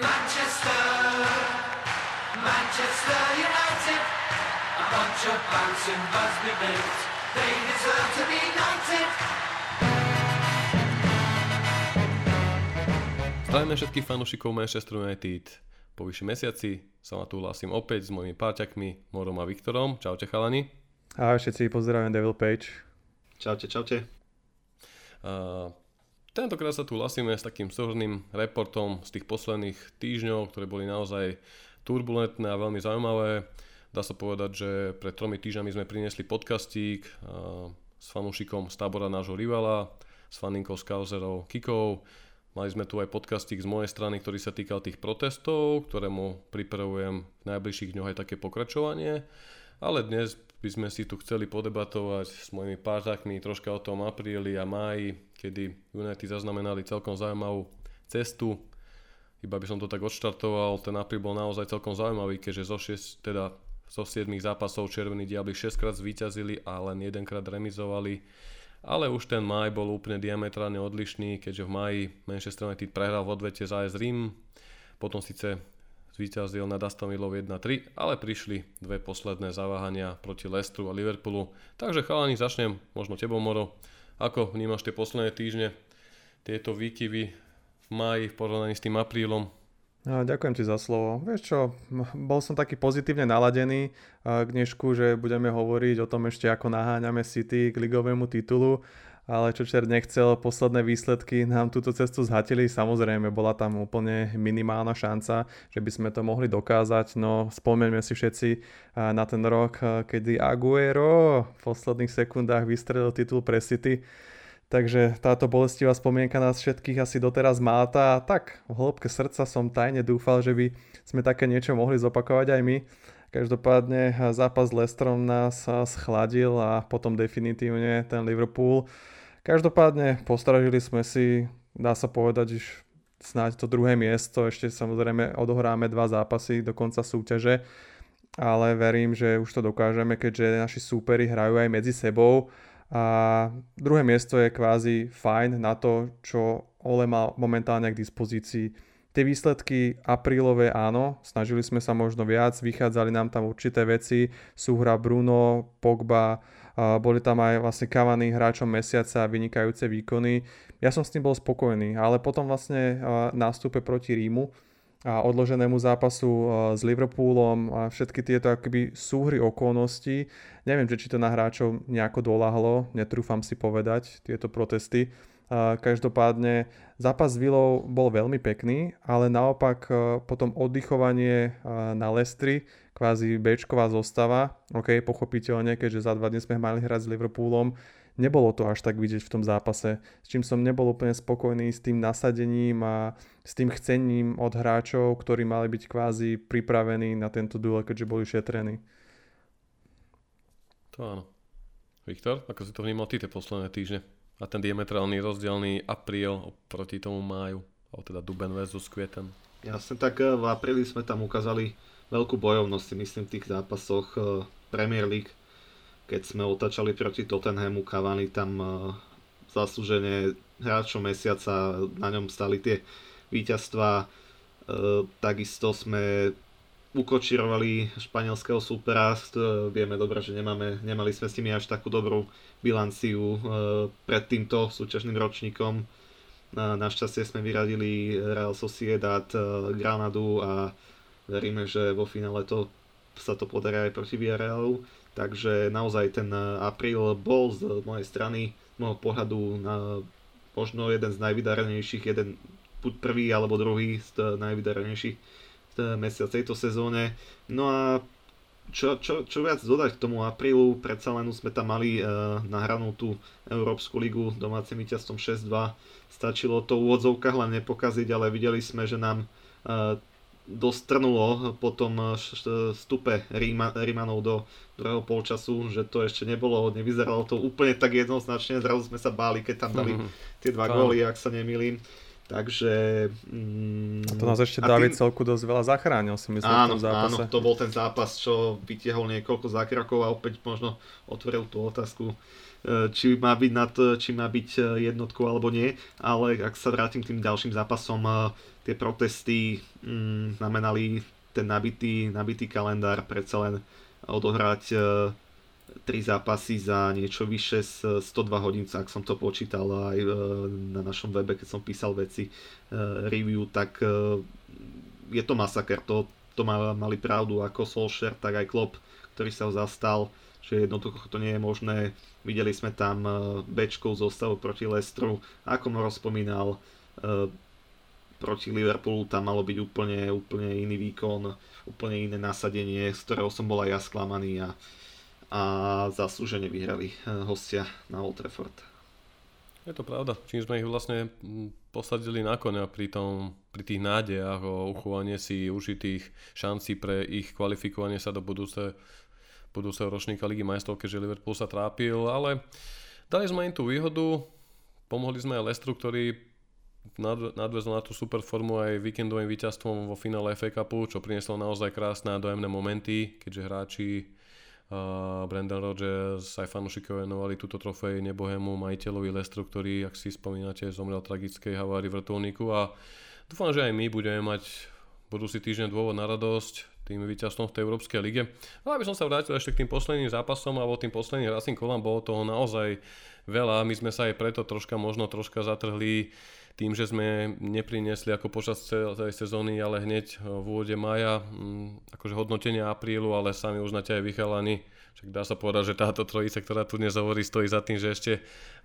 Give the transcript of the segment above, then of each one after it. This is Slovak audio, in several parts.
Manchester, Manchester United, a bunch of bouncing Busby babes. They deserve to be knighted. Zdravíme všetkých fanúšikov Manchester United. Po vyššie mesiaci sa ma tu hlasím opäť s mojimi páťakmi Morom a Viktorom. Čaute chalani. Ahoj všetci, pozdravujem Devil Page. Čaute, čaute. Uh, Tentokrát sa tu lasíme s takým súhrným reportom z tých posledných týždňov, ktoré boli naozaj turbulentné a veľmi zaujímavé. Dá sa povedať, že pred tromi týždňami sme priniesli podcastík s fanúšikom z tábora nášho rivala, s faninkou Skauzerov Kikov. Mali sme tu aj podcastík z mojej strany, ktorý sa týkal tých protestov, ktorému pripravujem v najbližších dňoch aj také pokračovanie. Ale dnes by sme si tu chceli podebatovať s mojimi pážakmi troška o tom apríli a máji, kedy United zaznamenali celkom zaujímavú cestu. Iba by som to tak odštartoval, ten apríl bol naozaj celkom zaujímavý, keďže zo, 6, teda zo 7 zápasov Červení diabli 6 krát zvíťazili a len jedenkrát remizovali. Ale už ten maj bol úplne diametrálne odlišný, keďže v maji Manchester United prehral v odvete za AS Rím, potom síce zvíťazil nad Aston Villou 1-3, ale prišli dve posledné zaváhania proti Leicesteru a Liverpoolu. Takže chalani, začnem možno tebou, Moro. Ako vnímaš tie posledné týždne, tieto výkyvy v maji v porovnaní s tým aprílom? No, ďakujem ti za slovo. Vieš čo, bol som taký pozitívne naladený k dnešku, že budeme hovoriť o tom ešte, ako naháňame City k ligovému titulu ale čo čer nechcel, posledné výsledky nám túto cestu zhatili. Samozrejme, bola tam úplne minimálna šanca, že by sme to mohli dokázať, no spomeňme si všetci na ten rok, kedy Aguero v posledných sekundách vystrelil titul pre City. Takže táto bolestivá spomienka nás všetkých asi doteraz máta. Tak v hĺbke srdca som tajne dúfal, že by sme také niečo mohli zopakovať aj my. Každopádne zápas s Lestrom nás schladil a potom definitívne ten Liverpool. Každopádne postražili sme si, dá sa povedať, že snáď to druhé miesto, ešte samozrejme odohráme dva zápasy do konca súťaže, ale verím, že už to dokážeme, keďže naši súperi hrajú aj medzi sebou. A druhé miesto je kvázi fajn na to, čo Ole má momentálne k dispozícii. Tie výsledky aprílové áno, snažili sme sa možno viac, vychádzali nám tam určité veci, súhra Bruno, Pogba, boli tam aj vlastne kávaní hráčom mesiaca vynikajúce výkony. Ja som s tým bol spokojný, ale potom vlastne nástupe proti Rímu a odloženému zápasu s Liverpoolom a všetky tieto akoby súhry okolností. Neviem, či to na hráčov nejako dolahlo, netrúfam si povedať tieto protesty. Každopádne zápas s Villou bol veľmi pekný, ale naopak potom oddychovanie na Lestri kvázi Bčková zostava, ok, pochopiteľne, keďže za dva dní sme mali hrať s Liverpoolom, nebolo to až tak vidieť v tom zápase, s čím som nebol úplne spokojný s tým nasadením a s tým chcením od hráčov, ktorí mali byť kvázi pripravení na tento duel, keďže boli šetrení. To áno. Viktor, ako si to vnímal ty tie posledné týždne? A ten diametrálny rozdielný apríl proti tomu máju, alebo teda duben versus kvieten. Jasne, tak eh, v apríli sme tam ukázali veľkú bojovnosť myslím v tých zápasoch eh, Premier League. Keď sme otačali proti Tottenhamu, Cavani tam eh, zaslúžene hráčom mesiaca, na ňom stali tie víťazstva. Takisto sme ukočirovali španielského supera, vieme dobre, že nemáme, nemali sme s nimi až takú dobrú bilanciu pred týmto súťažným ročníkom. Našťastie sme vyradili Real Sociedad, Granadu a veríme, že vo finále to, sa to podarí aj proti Villarealu. Takže naozaj ten apríl bol z mojej strany, z môjho pohľadu na možno jeden z najvydarenejších, jeden buď prvý alebo druhý z najvydarenejších mesiac tejto sezóne. No a čo, čo, čo viac dodať k tomu aprílu, predsa len sme tam mali uh, nahranú tú Európsku ligu domácim víťazstvom 6-2. Stačilo to v úvodzovkách len nepokaziť, ale videli sme, že nám uh, dostrnulo po tom stupe Ríma, Rímanov do druhého polčasu, že to ešte nebolo, nevyzeralo to úplne tak jednoznačne, zrazu sme sa báli, keď tam dali mm-hmm. tie dva góly, ak sa nemýlim. Takže... Mm, a to nás ešte David tým... celku dosť veľa zachránil, si myslím, áno, v tom zápase. Áno, to bol ten zápas, čo vytiahol niekoľko zákrakov a opäť možno otvoril tú otázku či má byť, nad, či má byť jednotkou alebo nie, ale ak sa vrátim k tým ďalším zápasom, tie protesty mm, znamenali ten nabitý, nabitý kalendár, predsa len odohrať tri zápasy za niečo vyše z 102 hodín, ak som to počítal aj e, na našom webe, keď som písal veci, e, review, tak e, je to masaker. To, to mali pravdu ako Solskjaer, tak aj Klopp, ktorý sa ho zastal, že jednoducho to nie je možné. Videli sme tam Bčkou zostavu proti Lestru, ako Moro spomínal, proti Liverpoolu tam malo byť úplne, úplne iný výkon, úplne iné nasadenie, z ktorého som bol aj ja sklamaný a a zaslúžene vyhrali eh, hostia na Old Trafford. Je to pravda, čím sme ich vlastne posadili na konia pri, tom, pri tých nádejach o uchovanie si užitých šancí pre ich kvalifikovanie sa do budúce, budúceho ročníka Ligy majstrov, keďže Liverpool sa trápil, ale dali sme im tú výhodu, pomohli sme aj Lestru, ktorý nadvezol na tú super formu aj víkendovým víťazstvom vo finále FA Cupu, čo prinieslo naozaj krásne a dojemné momenty, keďže hráči Uh, Brandon Rogers, aj fanúšikov venovali túto trofej nebohému majiteľovi Lestru, ktorý, ak si spomínate, zomrel tragickej havári vrtulníku a dúfam, že aj my budeme mať budúci týždeň dôvod na radosť tým víťazstvom v tej Európskej lige. No aby som sa vrátil ešte k tým posledným zápasom alebo tým posledným hracím kolám, bolo toho naozaj veľa. My sme sa aj preto troška možno troška zatrhli tým, že sme nepriniesli ako počas celej sezóny, ale hneď v úvode maja mm, akože hodnotenie aprílu, ale sami uznáte aj vychalani. Však dá sa povedať, že táto trojica, ktorá tu dnes hovorí, stojí za tým, že ešte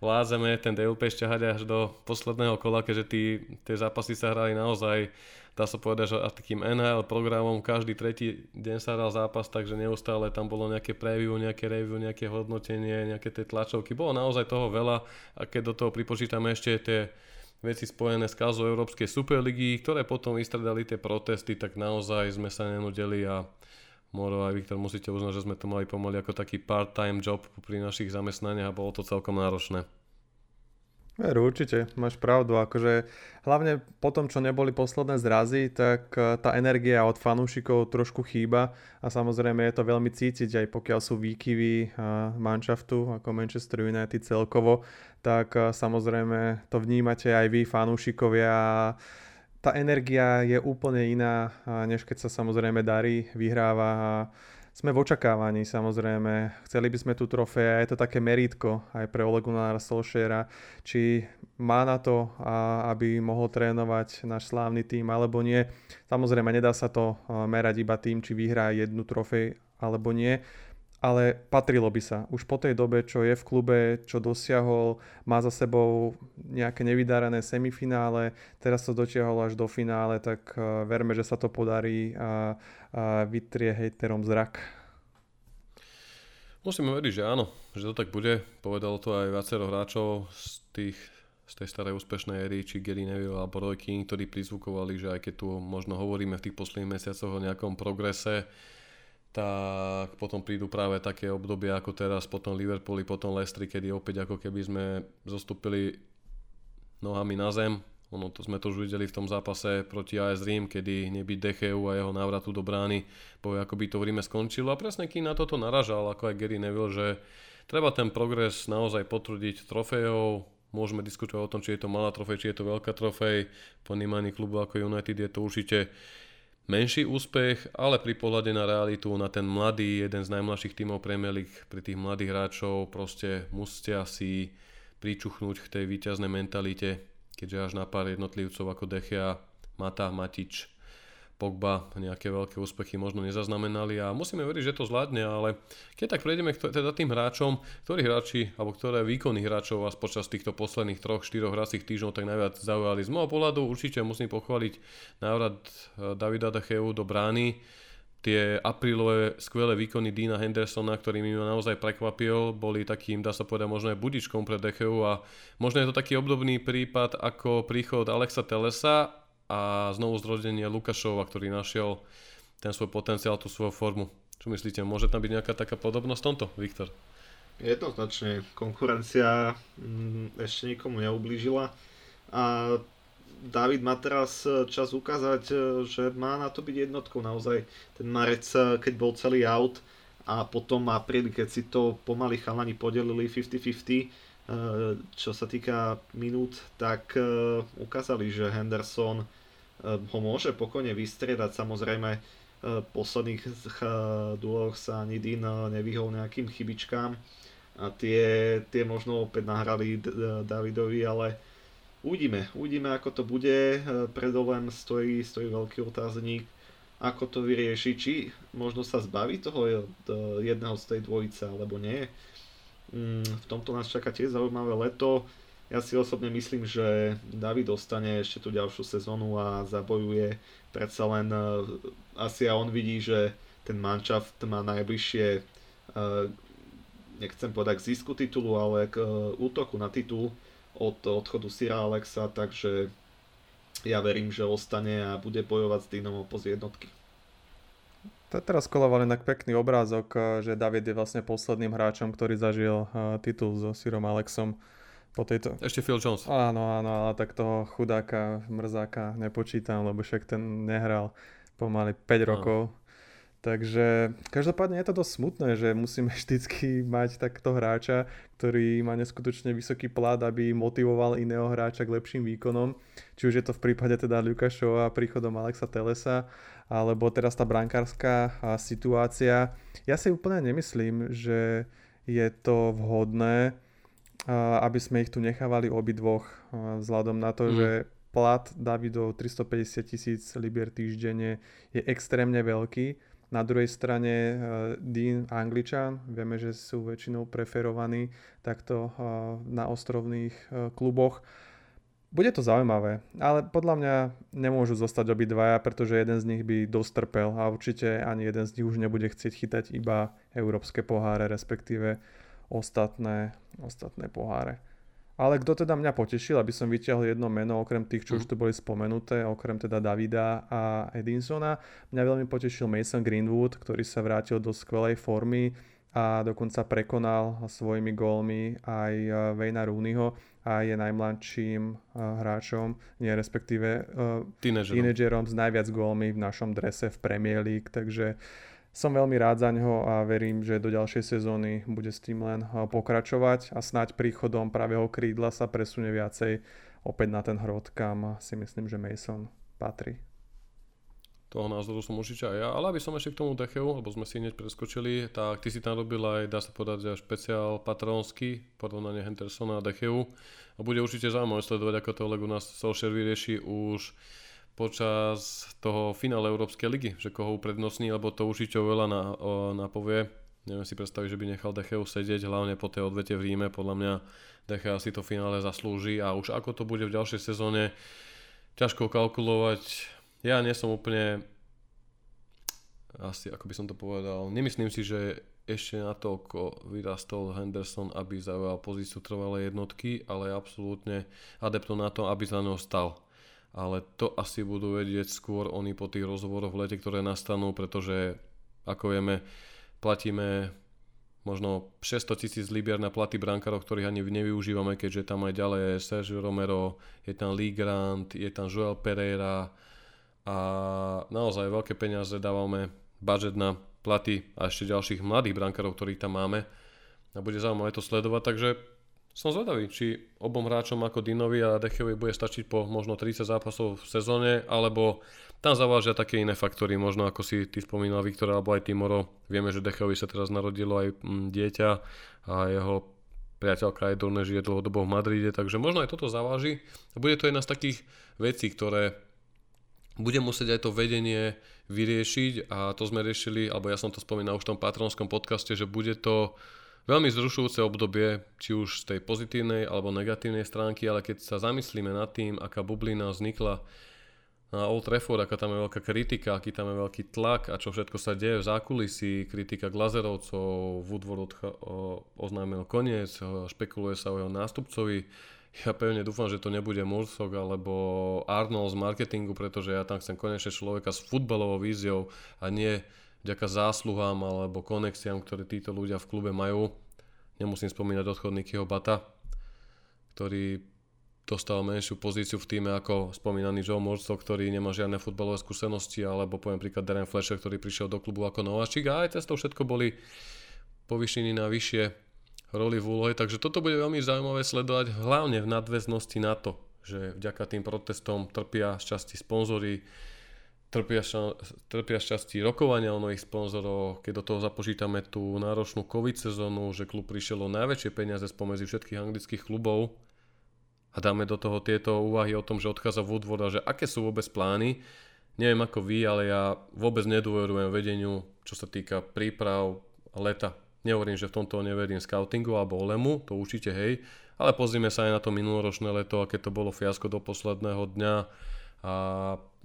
vládzeme ten DLP ťahať až do posledného kola, keďže tí, tie zápasy sa hrali naozaj dá sa povedať, že takým NHL programom každý tretí deň sa hral zápas, takže neustále tam bolo nejaké preview, nejaké review, nejaké hodnotenie, nejaké tie tlačovky. Bolo naozaj toho veľa a keď do toho pripočítame ešte tie veci spojené s kauzou Európskej superligy, ktoré potom vystredali tie protesty, tak naozaj sme sa nenudeli a Moro aj Viktor musíte uznať, že sme to mali pomaly ako taký part-time job pri našich zamestnaniach a bolo to celkom náročné. Veru, určite, máš pravdu. Akože, hlavne po tom, čo neboli posledné zrazy, tak e, tá energia od fanúšikov trošku chýba a samozrejme je to veľmi cítiť, aj pokiaľ sú výkyvy e, manšaftu ako Manchester United celkovo, tak e, samozrejme to vnímate aj vy, fanúšikovia tá energia je úplne iná, než keď sa samozrejme darí, vyhráva sme v očakávaní samozrejme. Chceli by sme tú trofej a je to také meritko aj pre Ole Gunnara Solskjaera, či má na to, aby mohol trénovať náš slávny tým alebo nie. Samozrejme nedá sa to merať iba tým, či vyhrá jednu trofej alebo nie ale patrilo by sa. Už po tej dobe, čo je v klube, čo dosiahol, má za sebou nejaké nevydarené semifinále, teraz to dotiahol až do finále, tak uh, verme, že sa to podarí a, a vytrie hejterom zrak. Musíme veriť, že áno, že to tak bude. Povedalo to aj viacero hráčov z, tých, z tej starej úspešnej éry, či Gary Neville alebo Roy King, ktorí prizvukovali, že aj keď tu možno hovoríme v tých posledných mesiacoch o nejakom progrese, tak potom prídu práve také obdobia ako teraz, potom Liverpooli, potom Leicester, kedy opäť ako keby sme zostúpili nohami na zem. Ono to sme to už videli v tom zápase proti AS Rím, kedy nebyť Decheu a jeho návratu do brány, povie ako by to v Ríme skončilo. A presne kým na toto naražal, ako aj Gary Neville, že treba ten progres naozaj potvrdiť trofejou, môžeme diskutovať o tom, či je to malá trofej, či je to veľká trofej. Po vnímaní klubu ako United je to určite menší úspech, ale pri pohľade na realitu, na ten mladý, jeden z najmladších tímov Premier League, pri tých mladých hráčov proste musia si pričuchnúť k tej víťaznej mentalite, keďže až na pár jednotlivcov ako Dechia, Mata, Matič, Pogba nejaké veľké úspechy možno nezaznamenali a musíme veriť, že to zvládne, ale keď tak prejdeme k teda tým hráčom, ktorí hráči alebo ktoré výkony hráčov vás počas týchto posledných 3-4 hracích týždňov tak najviac zaujali. Z môjho pohľadu určite musím pochváliť návrat eh, Davida Decheu do brány, tie aprílové skvelé výkony Dina Hendersona, ktorý mi naozaj prekvapil, boli takým, dá sa povedať, možno aj budičkom pre Decheu a možno je to taký obdobný prípad ako príchod Alexa Telesa, a znovu zrodenie Lukašova, ktorý našiel ten svoj potenciál, tú svoju formu. Čo myslíte, môže tam byť nejaká taká podobnosť tomto, Viktor? Jednoznačne, konkurencia mm, ešte nikomu neublížila a David má teraz čas ukázať, že má na to byť jednotkou naozaj. Ten Marec, keď bol celý out a potom apríli, keď si to pomaly chalani podelili 50-50, čo sa týka minút, tak ukázali, že Henderson ho môže pokojne vystriedať. Samozrejme, v posledných duoch sa ani Dean nevyhol nejakým chybičkám a tie, tie možno opäť nahrali Davidovi, ale uvidíme, uvidíme ako to bude. Pred stojí, stojí veľký otáznik ako to vyrieši, či možno sa zbaví toho jedného z tej dvojice, alebo nie. Mm, v tomto nás čaká tiež zaujímavé leto. Ja si osobne myslím, že David dostane ešte tú ďalšiu sezónu a zabojuje. Predsa len e, asi a on vidí, že ten manšaft má najbližšie, e, nechcem povedať k zisku titulu, ale k e, útoku na titul od odchodu Sira Alexa, takže ja verím, že ostane a bude bojovať s Dynamo po jednotky. Teraz koloval inak pekný obrázok, eh, že David je vlastne posledným hráčom, ktorý zažil uh, titul so Sirom Alexom. Po tejto... Ešte Phil Jones. Áno, áno, ale tak toho chudáka, mrzáka nepočítam, lebo však ten nehral pomaly 5 áno. rokov. Takže každopádne je to dosť smutné, že musíme vždycky mať takto hráča, ktorý má neskutočne vysoký plat, aby motivoval iného hráča k lepším výkonom. Či už je to v prípade teda Lukašova príchodom Alexa Telesa, alebo teraz tá brankárska situácia. Ja si úplne nemyslím, že je to vhodné, aby sme ich tu nechávali obidvoch vzhľadom na to, mm. že plat Davidov 350 tisíc libier týždenne je extrémne veľký. Na druhej strane Dean Angličan, vieme, že sú väčšinou preferovaní takto na ostrovných kluboch bude to zaujímavé, ale podľa mňa nemôžu zostať obidvaja, pretože jeden z nich by dostrpel a určite ani jeden z nich už nebude chcieť chytať iba európske poháre, respektíve ostatné, ostatné poháre. Ale kto teda mňa potešil, aby som vyťahol jedno meno, okrem tých, čo už tu boli spomenuté, okrem teda Davida a Edinsona, mňa veľmi potešil Mason Greenwood, ktorý sa vrátil do skvelej formy a dokonca prekonal svojimi gólmi aj Vejna Rooneyho a je najmladším hráčom, nie respektíve tínedžerom. s najviac gólmi v našom drese v Premier League, takže som veľmi rád za ňo a verím, že do ďalšej sezóny bude s tým len pokračovať a snáď príchodom pravého krídla sa presunie viacej opäť na ten hrot, kam si myslím, že Mason patrí toho názoru som určite aj ja, ale aby som ešte k tomu Decheu, lebo sme si hneď preskočili, tak ty si tam robil aj, dá sa povedať, že špeciál patrónsky, porovnanie Hendersona a Decheu a bude určite zaujímavé sledovať, ako to Legu nás Solskjaer vyrieši už počas toho finále Európskej ligy, že koho uprednostní, lebo to určite veľa na, o, napovie. Neviem si predstaviť, že by nechal Decheu sedieť, hlavne po tej odvete v Ríme, podľa mňa Dechea si to finále zaslúži a už ako to bude v ďalšej sezóne, ťažko kalkulovať, ja nie som úplne asi, ako by som to povedal, nemyslím si, že ešte natoľko vyrastol Henderson, aby zaujal pozíciu trvalej jednotky, ale absolútne adeptom na to, aby za ňou stal. Ale to asi budú vedieť skôr oni po tých rozhovoroch v lete, ktoré nastanú, pretože ako vieme, platíme možno 600 tisíc libier na platy brankárov, ktorých ani nevyužívame, keďže tam aj ďalej je Sergio Romero, je tam Lee Grant, je tam Joel Pereira, a naozaj veľké peniaze dávame budget na platy a ešte ďalších mladých brankárov, ktorých tam máme a bude zaujímavé to sledovať, takže som zvedavý, či obom hráčom ako Dinovi a Dechevi bude stačiť po možno 30 zápasov v sezóne, alebo tam zavážia také iné faktory, možno ako si ty spomínal Viktor alebo aj Timoro. Vieme, že Dechevi sa teraz narodilo aj mm, dieťa a jeho priateľka Edurne žije dlhodobo v Madride, takže možno aj toto zaváži. Bude to jedna z takých vecí, ktoré bude musieť aj to vedenie vyriešiť a to sme riešili, alebo ja som to spomínal už v tom patronskom podcaste, že bude to veľmi zrušujúce obdobie, či už z tej pozitívnej alebo negatívnej stránky, ale keď sa zamyslíme nad tým, aká bublina vznikla na Old Trafford, aká tam je veľká kritika, aký tam je veľký tlak a čo všetko sa deje v zákulisí, kritika Glazerovcov, Woodward oznámil koniec, špekuluje sa o jeho nástupcovi, ja pevne dúfam, že to nebude Mursok alebo Arnold z marketingu, pretože ja tam chcem konečne človeka s futbalovou víziou a nie vďaka zásluhám alebo konexiám, ktoré títo ľudia v klube majú. Nemusím spomínať odchod Nikyho Bata, ktorý dostal menšiu pozíciu v týme ako spomínaný Joe Morso, ktorý nemá žiadne futbalové skúsenosti, alebo poviem príklad Darren Fletcher, ktorý prišiel do klubu ako nováčik a aj cez to všetko boli povyšení na vyššie roli v úlohe, takže toto bude veľmi zaujímavé sledovať, hlavne v nadväznosti na to, že vďaka tým protestom trpia z časti sponzory, trpia, trpia časti rokovania o nových sponzoroch, keď do toho započítame tú náročnú COVID sezónu, že klub prišiel o najväčšie peniaze spomedzi všetkých anglických klubov, a dáme do toho tieto úvahy o tom, že odchádza Woodward a že aké sú vôbec plány. Neviem ako vy, ale ja vôbec nedôverujem vedeniu, čo sa týka príprav leta. Nehovorím, že v tomto neverím scoutingu alebo olemu, to určite hej, ale pozrime sa aj na to minuloročné leto, aké to bolo fiasko do posledného dňa a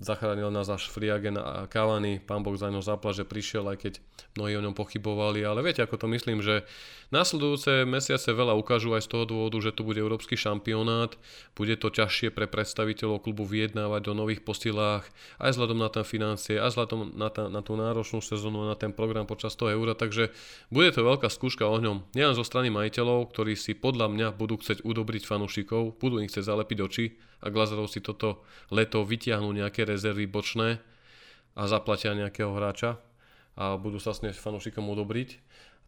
zachránil nás až Friagen a Cavani, pán Boh za ňo zapla, že prišiel, aj keď mnohí o ňom pochybovali, ale viete, ako to myslím, že následujúce mesiace veľa ukážu aj z toho dôvodu, že tu bude európsky šampionát, bude to ťažšie pre predstaviteľov klubu vyjednávať o nových posilách, aj vzhľadom na ten financie, aj vzhľadom na, ta, na tú náročnú sezónu, na ten program počas toho eura, takže bude to veľká skúška ňom. Nielen zo strany majiteľov, ktorí si podľa mňa budú chcieť udobriť fanúšikov, budú im chcieť zalepiť oči, a Glazerov si toto leto vytiahnu nejaké rezervy bočné a zaplatia nejakého hráča a budú sa snieť fanúšikom udobriť.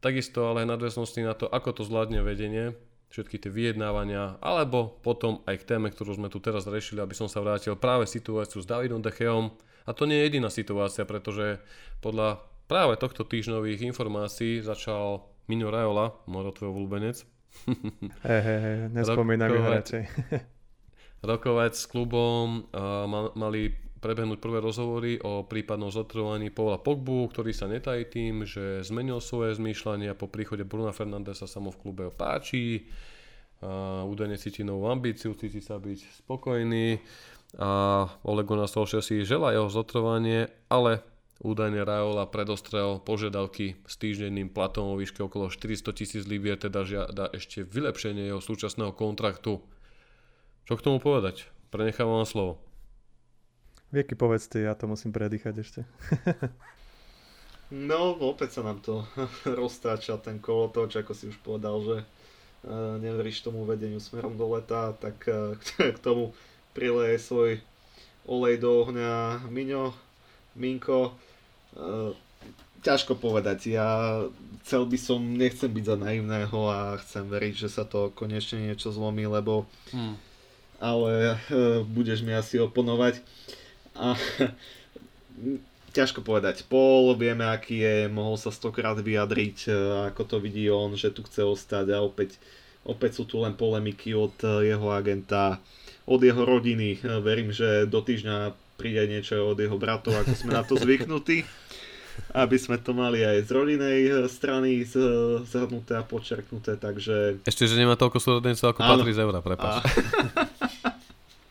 Takisto ale nadväznosti na to, ako to zvládne vedenie, všetky tie vyjednávania, alebo potom aj k téme, ktorú sme tu teraz riešili, aby som sa vrátil práve situáciu s Davidom Decheom. A to nie je jediná situácia, pretože podľa práve tohto týždňových informácií začal Mino Rajola, môj tvoj obľúbenec. Hej, hej, hej, nespomínam rokovať s klubom, mali prebehnúť prvé rozhovory o prípadnom zotrvaní Paula Pogbu, ktorý sa netají tým, že zmenil svoje zmýšľanie po príchode Bruna Fernandesa sa mu v klube páči. A údajne cíti novú ambíciu, cíti sa byť spokojný a Ole Gunnar Solskjaer si želá jeho zotrvanie, ale údajne Rajola predostrel požiadavky s týždenným platom o výške okolo 400 tisíc libier, teda žiada ešte vylepšenie jeho súčasného kontraktu čo k tomu povedať? Prenechávam vám slovo. Vieky povedzte, ja to musím predýchať ešte. no, opäť sa nám to roztáča ten kolotoč, ako si už povedal, že uh, neveríš tomu vedeniu smerom do leta, tak uh, k tomu prileje svoj olej do ohňa Miňo, Minko. Uh, ťažko povedať. Ja chcel by som, nechcem byť za naivného a chcem veriť, že sa to konečne niečo zlomí, lebo hmm ale uh, budeš mi asi oponovať. A ťažko povedať. Paul, vieme aký je, mohol sa stokrát vyjadriť, uh, ako to vidí on, že tu chce ostať a opäť, opäť sú tu len polemiky od uh, jeho agenta, od jeho rodiny. Uh, verím, že do týždňa príde niečo od jeho bratov, ako sme na to zvyknutí aby sme to mali aj z rodinej strany zhrnuté a počerknuté, takže... Ešte, že nemá toľko súrodencov ako patrí z eura, prepáč. A...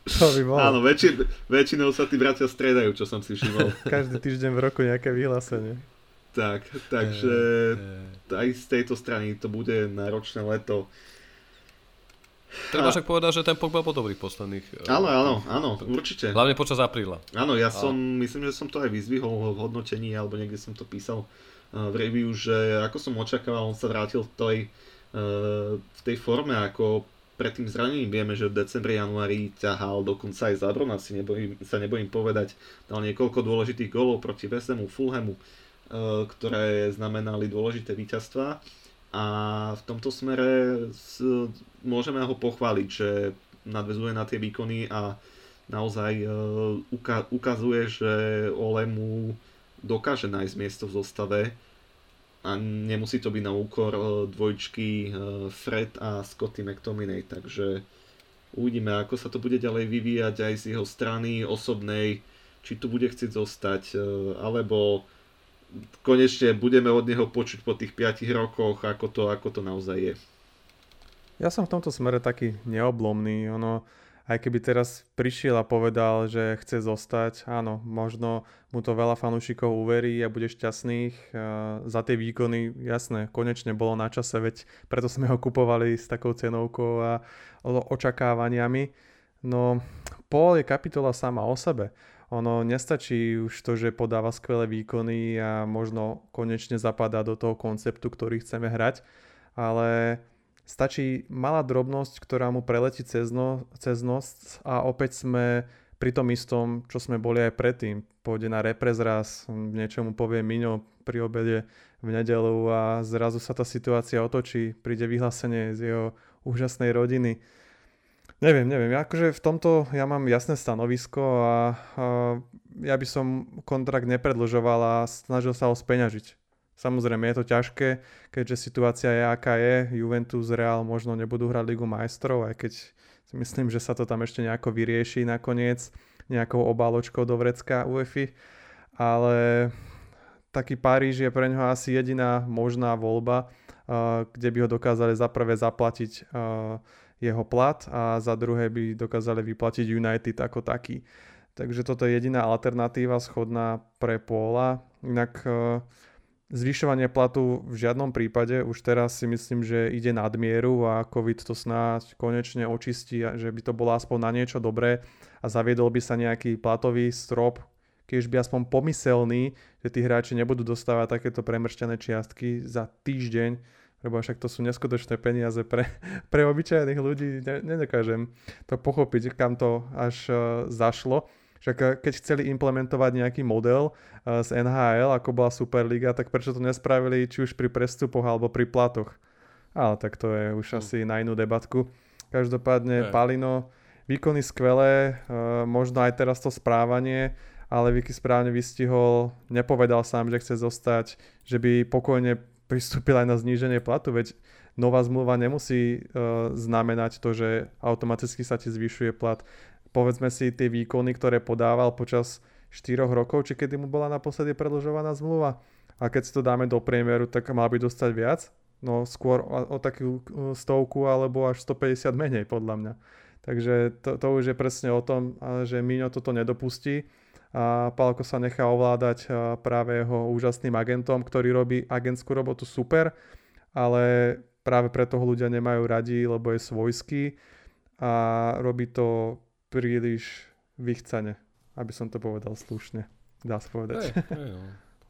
To by bolo. Áno, väčši, väčšinou sa tí bratia stredajú, čo som si všimol. Každý týždeň v roku nejaké vyhlásenie. Tak, takže aj z tejto strany to bude náročné leto. Treba však povedať, že ten Pogba bol dobrý posledných. Eh, áno, áno, áno, určite. Hlavne počas apríla. Áno, ja som, myslím, že som to aj vyzvihol v hodnotení, alebo niekde som to písal v review, že ako som očakával, on sa vrátil v tej, v tej forme, ako pred tým zranením vieme, že v decembri, januári ťahal dokonca aj Zabrona, si nebojím, sa nebojím povedať, dal niekoľko dôležitých golov proti Vesemu, Fulhamu, ktoré znamenali dôležité víťazstva. A v tomto smere môžeme ho pochváliť, že nadvezuje na tie výkony a naozaj e, ukazuje, že Ole mu dokáže nájsť miesto v zostave a nemusí to byť na úkor e, dvojčky e, Fred a Scotty McTominay, takže uvidíme, ako sa to bude ďalej vyvíjať aj z jeho strany osobnej, či tu bude chcieť zostať, alebo konečne budeme od neho počuť po tých 5 rokoch, ako to, ako to naozaj je. Ja som v tomto smere taký neoblomný. Ono, aj keby teraz prišiel a povedal, že chce zostať, áno, možno mu to veľa fanúšikov uverí a bude šťastných za tie výkony. Jasné, konečne bolo na čase, veď preto sme ho kupovali s takou cenovkou a očakávaniami. No, Paul je kapitola sama o sebe. Ono nestačí už to, že podáva skvelé výkony a možno konečne zapadá do toho konceptu, ktorý chceme hrať, ale stačí malá drobnosť, ktorá mu preletí cez, no, cez nos a opäť sme pri tom istom, čo sme boli aj predtým. Pôjde na reprez raz, niečo mu povie Miňo pri obede v nedelu a zrazu sa tá situácia otočí, príde vyhlásenie z jeho úžasnej rodiny. Neviem, neviem, akože v tomto ja mám jasné stanovisko a, a ja by som kontrakt nepredlžoval a snažil sa ho speňažiť. Samozrejme je to ťažké, keďže situácia je aká je. Juventus, Real možno nebudú hrať Ligu majstrov, aj keď si myslím, že sa to tam ešte nejako vyrieši nakoniec nejakou obáločkou do vrecka UEFI. Ale taký Paríž je pre ňoho asi jediná možná voľba, kde by ho dokázali za prvé zaplatiť jeho plat a za druhé by dokázali vyplatiť United ako taký. Takže toto je jediná alternatíva schodná pre Póla. Inak Zvyšovanie platu v žiadnom prípade, už teraz si myslím, že ide nadmieru a COVID to snáď konečne očistí, že by to bolo aspoň na niečo dobré a zaviedol by sa nejaký platový strop, keď by aspoň pomyselný, že tí hráči nebudú dostávať takéto premršťané čiastky za týždeň, lebo však to sú neskutočné peniaze pre, pre obyčajných ľudí. Ne, nedokážem to pochopiť, kam to až uh, zašlo. Však eh, keď chceli implementovať nejaký model eh, z NHL, ako bola Superliga, tak prečo to nespravili či už pri prestupoch alebo pri platoch? Ale tak to je už hmm. asi na inú debatku. Každopádne hey. Palino, výkony skvelé, eh, možno aj teraz to správanie, ale Vicky správne vystihol, nepovedal sám, že chce zostať, že by pokojne pristúpil aj na zníženie platu, veď nová zmluva nemusí uh, znamenať to, že automaticky sa ti zvyšuje plat povedzme si tie výkony, ktoré podával počas 4 rokov, či kedy mu bola naposledy predlžovaná zmluva. A keď si to dáme do priemeru, tak mal by dostať viac. No skôr o, o takú uh, stovku alebo až 150 menej podľa mňa. Takže to, to už je presne o tom, že Miňo toto nedopustí a Palko sa nechá ovládať práve jeho úžasným agentom, ktorý robí agentskú robotu super, ale práve preto ho ľudia nemajú radi, lebo je svojský a robí to príliš vychcane, aby som to povedal slušne. Dá sa povedať. Hey, hey, no.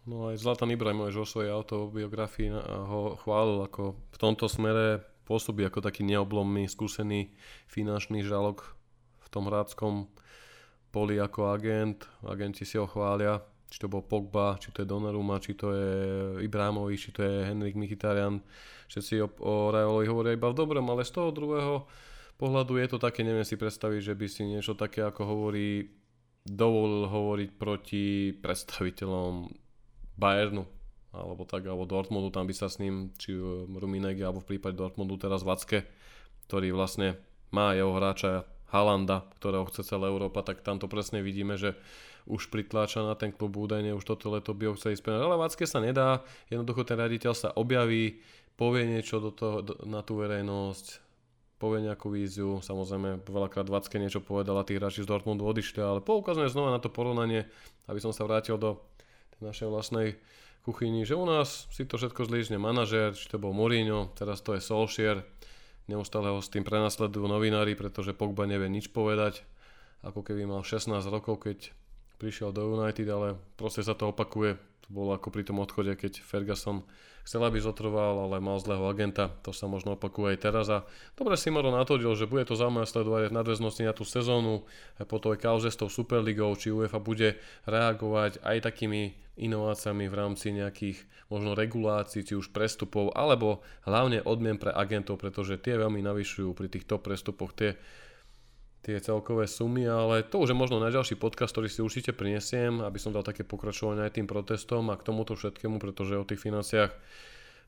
no aj Zlatan Ibrahimovič vo svojej autobiografii ho chválil ako v tomto smere pôsobí ako taký neoblomný, skúsený finančný žalok v tom hráckom poli ako agent. Agenti si ho chvália, či to bol Pogba, či to je Donnarumma, či to je Ibrahimovič, či to je Henrik Mkhitaryan. Všetci o, o Rajolovi hovoria iba v dobrom, ale z toho druhého pohľadu je to také, neviem si predstaviť, že by si niečo také ako hovorí, dovolil hovoriť proti predstaviteľom Bayernu alebo tak, alebo Dortmundu, tam by sa s ním, či Ruminegi, alebo v prípade Dortmundu teraz Vacke, ktorý vlastne má jeho hráča Halanda, ktorého chce celá Európa, tak tam to presne vidíme, že už pritláča na ten klub údajne, už toto leto by ho chceli spínať, ale Vacke sa nedá, jednoducho ten raditeľ sa objaví, povie niečo do toho, na tú verejnosť, povie nejakú víziu, samozrejme veľakrát Vacké niečo povedal a tí hráči z Dortmundu odišli, ale poukazujem znova na to porovnanie, aby som sa vrátil do našej vlastnej kuchyni, že u nás si to všetko zlížne manažér, či to bol Mourinho, teraz to je Solskjaer, neustále ho s tým prenasledujú novinári, pretože Pogba nevie nič povedať, ako keby mal 16 rokov, keď prišiel do United, ale proste sa to opakuje, to bolo ako pri tom odchode, keď Ferguson chcel, aby zotrval, ale mal zlého agenta. To sa možno opakuje aj teraz. A dobre si Maro natvrdil, že bude to zaujímavé sledovať v nadväznosti na tú sezónu, po tej kauze s tou Superligou, či UEFA bude reagovať aj takými inováciami v rámci nejakých možno regulácií, či už prestupov, alebo hlavne odmien pre agentov, pretože tie veľmi navyšujú pri tých top prestupoch tie tie celkové sumy, ale to už je možno na ďalší podcast, ktorý si určite prinesiem, aby som dal také pokračovanie aj tým protestom a k tomuto všetkému, pretože o tých financiách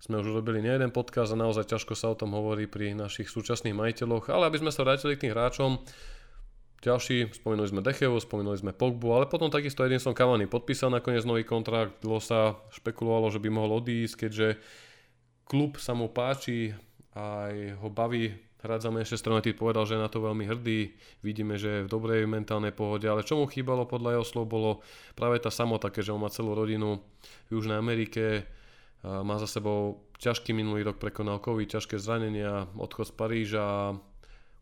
sme už urobili nie jeden podcast a naozaj ťažko sa o tom hovorí pri našich súčasných majiteľoch, ale aby sme sa vrátili k tým hráčom, ďalší, spomenuli sme Dechevu, spomenuli sme Pogbu, ale potom takisto Edinson Cavani podpísal nakoniec nový kontrakt, dlho sa špekulovalo, že by mohol odísť, keďže klub sa mu páči, aj ho baví hrať za Manchester United, povedal, že je na to veľmi hrdý, vidíme, že je v dobrej mentálnej pohode, ale čo mu chýbalo podľa jeho slov bolo práve tá samota, keďže on má celú rodinu v Južnej Amerike, má za sebou ťažký minulý rok, prekonal COVID, ťažké zranenia, odchod z Paríža,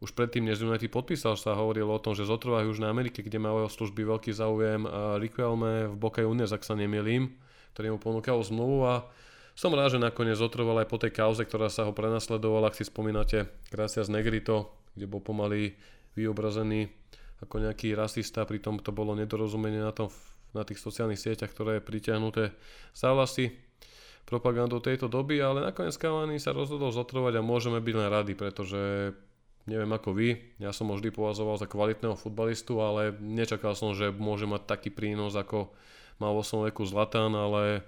už predtým, než United podpísal, sa hovorilo o tom, že zotrvá v Južnej Amerike, kde má o služby veľký záujem Riquelme v Boca Juniors, ak sa nemýlim, ktorý mu ponúkal zmluvu a som rád, že nakoniec zotrval aj po tej kauze, ktorá sa ho prenasledovala, ak si spomínate, z Negrito, kde bol pomaly vyobrazený ako nejaký rasista, pritom to bolo nedorozumenie na, tom, na tých sociálnych sieťach, ktoré je pritiahnuté za vlasy propagandou tejto doby, ale nakoniec Cavani sa rozhodol zotrovať a môžeme byť len radi, pretože neviem ako vy, ja som ho vždy považoval za kvalitného futbalistu, ale nečakal som, že môže mať taký prínos, ako mal vo svojom veku Zlatan, ale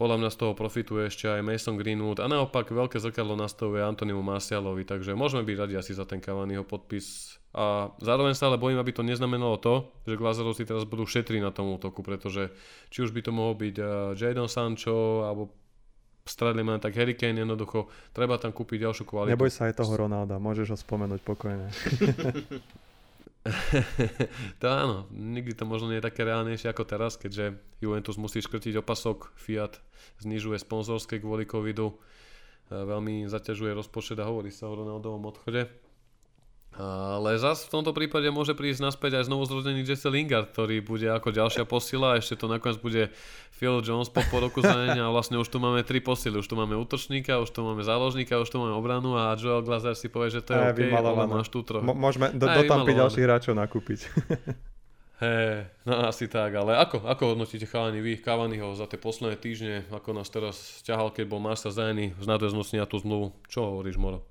podľa mňa z toho profituje ešte aj Mason Greenwood a naopak veľké zrkadlo nastavuje Antonimu Marcialovi, takže môžeme byť radi asi za ten Cavaniho podpis a zároveň sa ale bojím, aby to neznamenalo to, že Glazerovci teraz budú šetriť na tom útoku, pretože či už by to mohol byť uh, Jadon Sancho alebo stredli len tak Harry Kane jednoducho, treba tam kúpiť ďalšiu kvalitu. Neboj sa aj toho Ronalda, môžeš ho spomenúť pokojne. to áno, nikdy to možno nie je také reálnejšie ako teraz, keďže Juventus musí škrtiť opasok, Fiat znižuje sponzorské kvôli covidu, veľmi zaťažuje rozpočet a hovorí sa o Ronaldovom odchode. Ale zas v tomto prípade môže prísť naspäť aj znovu zrodený Jesse Lingard, ktorý bude ako ďalšia posila. Ešte to nakoniec bude Phil Jones po pol roku zranenia a vlastne už tu máme tri posily. Už tu máme útočníka, už tu máme záložníka, už tu máme obranu a Joel Glazer si povie, že to je aj OK, ale máš tu trochu. môžeme do, do tam ďalších hráčov nakúpiť. Hej, no asi tak, ale ako, ako hodnotíte chalani vy, Cavaniho za tie posledné týždne, ako nás teraz ťahal, keď bol Marsa zranený v nadväznosti na tú zmluvu? Čo hovoríš, Moro?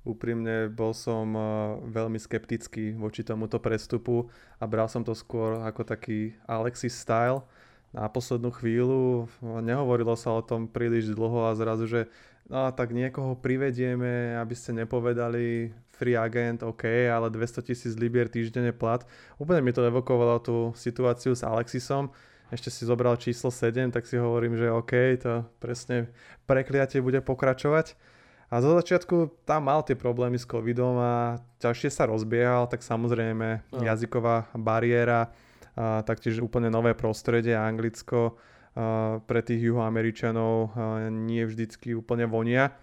Úprimne bol som eh, veľmi skeptický voči tomuto prestupu a bral som to skôr ako taký Alexis style. Na poslednú chvíľu nehovorilo sa o tom príliš dlho a zrazu, že no tak niekoho privedieme, aby ste nepovedali free agent, OK, ale 200 tisíc libier týždenne plat. Úplne mi to evokovalo tú situáciu s Alexisom. Ešte si zobral číslo 7, tak si hovorím, že OK, to presne prekliatie bude pokračovať. A zo začiatku tam mal tie problémy s covidom a ťažšie sa rozbiehal, tak samozrejme no. jazyková bariéra, a taktiež úplne nové prostredie, Anglicko a pre tých juhoameričanov nie vždycky úplne vonia.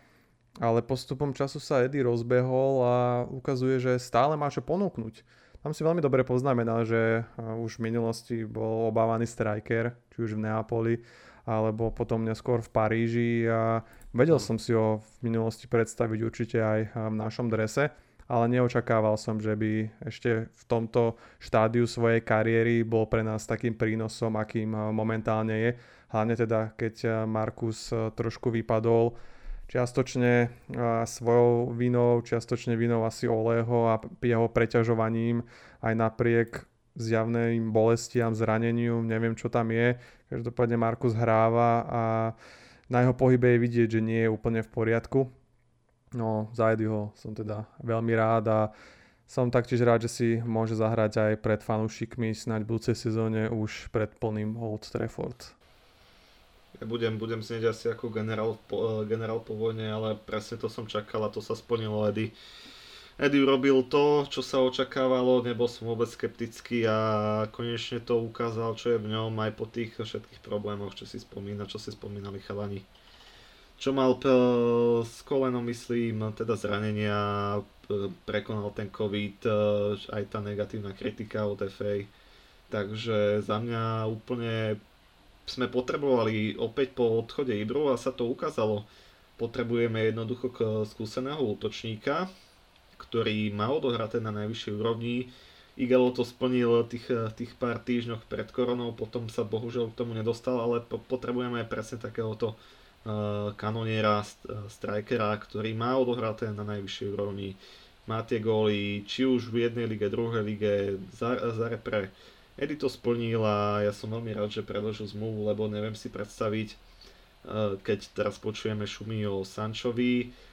Ale postupom času sa Eddie rozbehol a ukazuje, že stále má čo ponúknuť. Tam si veľmi dobre poznamenal, že už v minulosti bol obávaný striker, či už v Neapoli, alebo potom neskôr v Paríži a Vedel som si ho v minulosti predstaviť určite aj v našom drese, ale neočakával som, že by ešte v tomto štádiu svojej kariéry bol pre nás takým prínosom, akým momentálne je. Hlavne teda, keď Markus trošku vypadol, čiastočne svojou vinou, čiastočne vinou asi Oleho a jeho preťažovaním aj napriek zjavným bolestiam, zraneniu, neviem čo tam je. Každopádne Markus hráva a na jeho pohybe je vidieť, že nie je úplne v poriadku. No, za ho som teda veľmi rád a som taktiež rád, že si môže zahrať aj pred fanúšikmi snáď v budúcej sezóne už pred plným Old Trafford. Ja budem, budem znieť asi ako generál, po, generál po vojne, ale presne to som čakal a to sa splnilo, Eddie Eddie robil to, čo sa očakávalo, nebol som vôbec skeptický a konečne to ukázal, čo je v ňom aj po tých všetkých problémoch, čo si spomína, čo si spomínali chalani. Čo mal p- s kolenom, myslím, teda zranenia, p- prekonal ten COVID, e, aj tá negatívna kritika od FA. Takže za mňa úplne sme potrebovali opäť po odchode Ibru a sa to ukázalo. Potrebujeme jednoducho skúseného útočníka, ktorý má odohraté na najvyššej úrovni. Igalo to splnil tých, tých pár týždňoch pred koronou, potom sa bohužiaľ k tomu nedostal, ale po, potrebujeme presne takéhoto uh, kanoniera, strikera, ktorý má odohraté na najvyššej úrovni. Má tie góly, či už v jednej lige, druhej lige, za, za repre. Edy to splnil a ja som veľmi rád, že predložil zmluvu, lebo neviem si predstaviť, keď teraz počujeme šumy o Sančovi, Eh,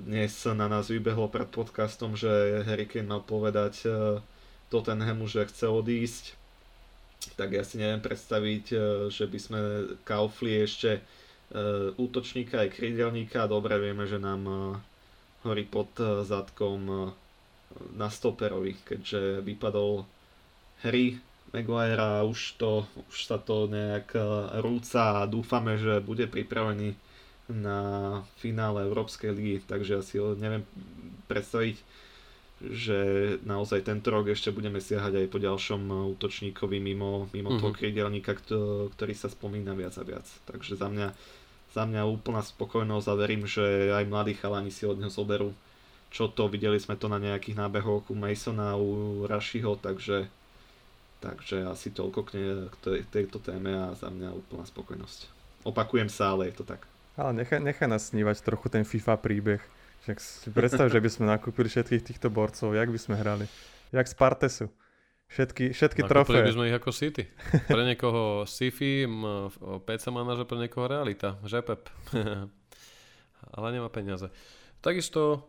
dnes na nás vybehlo pred podcastom, že Harry Kane mal povedať eh, Tottenhamu, že chce odísť. Tak ja si neviem predstaviť, eh, že by sme kaufli ešte útočníka aj krídelníka. Dobre vieme, že nám horí pod zadkom na stoperovi, keďže vypadol Harry Maguire a už, to, už sa to nejak rúca a dúfame, že bude pripravený na finále Európskej ligy, takže asi neviem predstaviť že naozaj tento rok ešte budeme siahať aj po ďalšom útočníkovi mimo, mimo mm-hmm. toho krídelníka, ktorý sa spomína viac a viac. Takže za mňa, za mňa úplná spokojnosť a verím, že aj mladí chalani si od neho zoberú čo to, videli sme to na nejakých nábehoch u Masona, u Rashiho, takže, takže asi toľko k, ne, k tej, tejto téme a za mňa úplná spokojnosť. Opakujem sa, ale je to tak. Ale nechaj, nechaj nás snívať trochu ten FIFA príbeh. Však si predstav, že by sme nakúpili všetkých týchto borcov, jak by sme hrali. Jak z Partesu. Všetky, všetky trofeje. by sme ich ako City. Pre niekoho sci-fi, PC manažer, pre niekoho realita. Žepep. Ale nemá peniaze. Takisto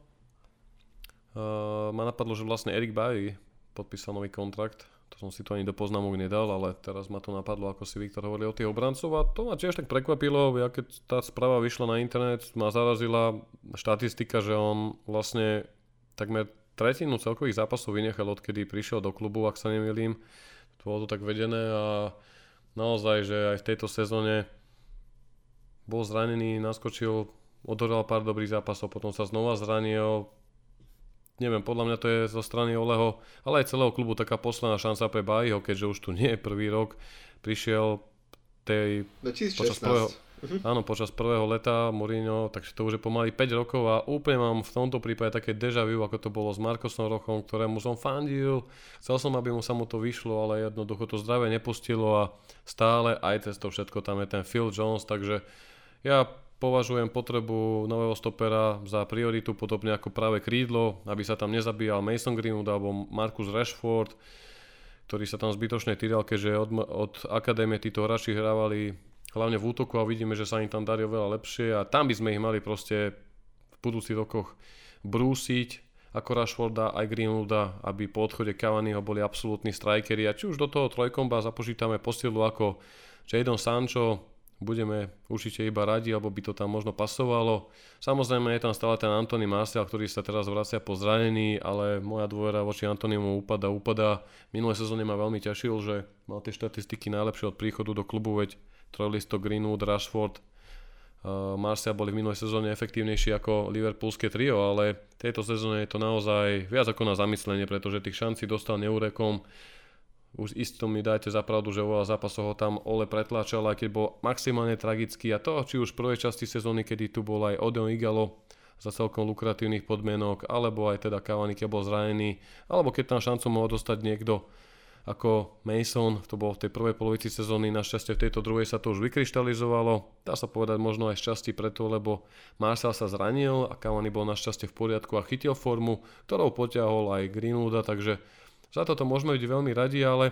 Uh, ma napadlo, že vlastne Erik Bailly podpísal nový kontrakt. To som si to ani do poznámok nedal, ale teraz ma to napadlo, ako si Viktor hovoril o tých obrancov a to ma tiež tak prekvapilo, ja keď tá správa vyšla na internet, ma zarazila štatistika, že on vlastne takmer tretinu celkových zápasov vynechal, odkedy prišiel do klubu, ak sa nemýlim. Bolo to tak vedené a naozaj, že aj v tejto sezóne bol zranený, naskočil, odohral pár dobrých zápasov, potom sa znova zranil, neviem, podľa mňa to je zo strany Oleho, ale aj celého klubu taká posledná šanca pre Bajiho, keďže už tu nie je prvý rok. Prišiel tej... 2016. Počas prvého, uh-huh. Áno, počas prvého leta Mourinho, takže to už je pomaly 5 rokov a úplne mám v tomto prípade také deja vu, ako to bolo s Markosom Rochom, ktorému som fandil. Chcel som, aby mu sa mu to vyšlo, ale jednoducho to zdravie nepustilo a stále aj cez to všetko tam je ten Phil Jones, takže ja považujem potrebu nového stopera za prioritu, podobne ako práve krídlo, aby sa tam nezabíjal Mason Greenwood alebo Marcus Rashford, ktorý sa tam zbytočne týral, keďže od, od akadémie títo hráči hrávali hlavne v útoku a vidíme, že sa im tam darí oveľa lepšie a tam by sme ich mali proste v budúcich rokoch brúsiť ako Rashforda aj Greenwooda, aby po odchode Cavaniho boli absolútni strikery a či už do toho trojkomba započítame posilu ako Jadon Sancho, budeme určite iba radi, alebo by to tam možno pasovalo. Samozrejme je tam stále ten Antony Martial, ktorý sa teraz vracia po zranení, ale moja dôvera voči Antonimu upada, upada. Minulé sezóne ma veľmi ťažil, že mal tie štatistiky najlepšie od príchodu do klubu, veď trojlisto Greenwood, Rashford, uh, Martial boli v minulej sezóne efektívnejší ako Liverpoolské trio, ale v tejto sezóne je to naozaj viac ako na zamyslenie, pretože tých šancí dostal neurekom už isto mi dajte za pravdu, že veľa zápasov ho tam Ole pretláčal, aj keď bol maximálne tragický. A to, či už v prvej časti sezóny, kedy tu bol aj Odeon Igalo za celkom lukratívnych podmienok, alebo aj teda Cavani, keď bol zranený, alebo keď tam šancu mohol dostať niekto ako Mason, to bolo v tej prvej polovici sezóny, našťastie v tejto druhej sa to už vykryštalizovalo, dá sa povedať možno aj šťastie preto, lebo Marcel sa zranil a Cavani bol našťastie v poriadku a chytil formu, ktorou poťahol aj Greenwooda, takže za toto môžeme byť veľmi radi, ale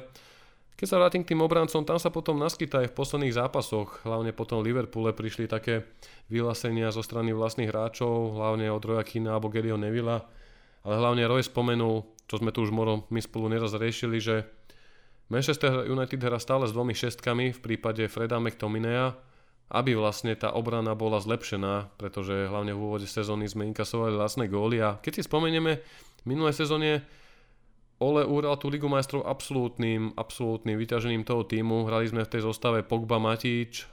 keď sa vrátim k tým obrancom, tam sa potom naskytá aj v posledných zápasoch, hlavne potom Liverpoole prišli také vyhlásenia zo strany vlastných hráčov, hlavne od Roya Kina alebo Garyho Nevilla, ale hlavne Roy spomenul, čo sme tu už Moro my spolu neraz riešili, že Manchester United hrá stále s dvomi šestkami v prípade Freda McTominaya, aby vlastne tá obrana bola zlepšená, pretože hlavne v úvode sezóny sme inkasovali vlastné góly. A keď si spomenieme, v minulej sezóne Ole uhral tú Ligu majstrov absolútnym, absolútnym vyťažením toho týmu. Hrali sme v tej zostave Pogba, Matič,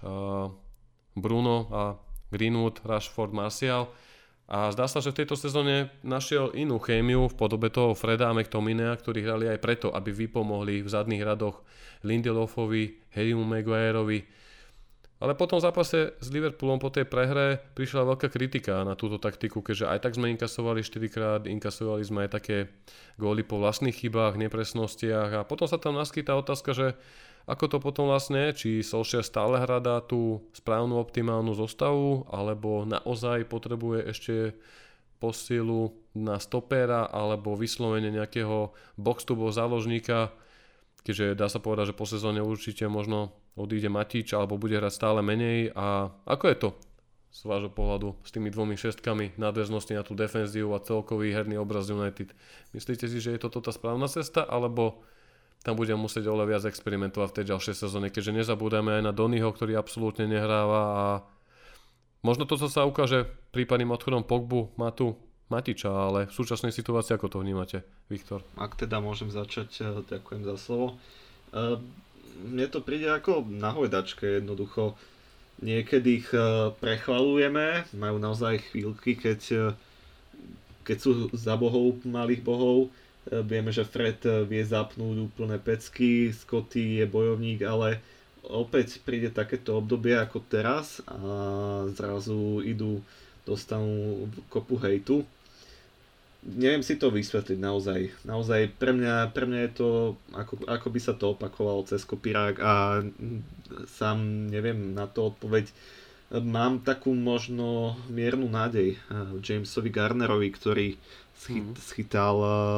Bruno a Greenwood, Rashford, Martial. A zdá sa, že v tejto sezóne našiel inú chémiu v podobe toho Freda a McTominaya, ktorí hrali aj preto, aby vypomohli v zadných radoch Lindelofovi, Harrymu Maguireovi, ale po tom zápase s Liverpoolom po tej prehre prišla veľká kritika na túto taktiku, keďže aj tak sme inkasovali 4 krát, inkasovali sme aj také góly po vlastných chybách, nepresnostiach a potom sa tam naskytá otázka, že ako to potom vlastne, či Solskjaer stále hradá tú správnu optimálnu zostavu, alebo naozaj potrebuje ešte posilu na stopera, alebo vyslovene nejakého box-to-box záložníka, keďže dá sa povedať, že po sezóne určite možno odíde Matič alebo bude hrať stále menej a ako je to z vášho pohľadu s tými dvomi šestkami nadväznosti na tú defenzívu a celkový herný obraz United. Myslíte si, že je toto tá správna cesta alebo tam budem musieť oveľa viac experimentovať v tej ďalšej sezóne, keďže nezabúdame aj na Donyho, ktorý absolútne nehráva a možno to, co sa ukáže prípadným odchodom Pogbu, má tu Matiča, ale v súčasnej situácii ako to vnímate, Viktor? Ak teda môžem začať, eh, ďakujem za slovo. Mne to príde ako na hojdačke jednoducho. Niekedy ich eh, prechvalujeme, majú naozaj chvíľky, keď keď sú za bohov malých bohov, vieme, že Fred vie zapnúť úplné pecky, Scotty je bojovník, ale opäť príde takéto obdobie ako teraz a zrazu idú, dostanú kopu hejtu. Neviem si to vysvetliť naozaj. Naozaj pre mňa, pre mňa je to, ako, ako by sa to opakovalo cez kopírák a sám neviem na to odpoveď. Mám takú možno miernu nádej Jamesovi Garnerovi, ktorý schyt, mhm. schytal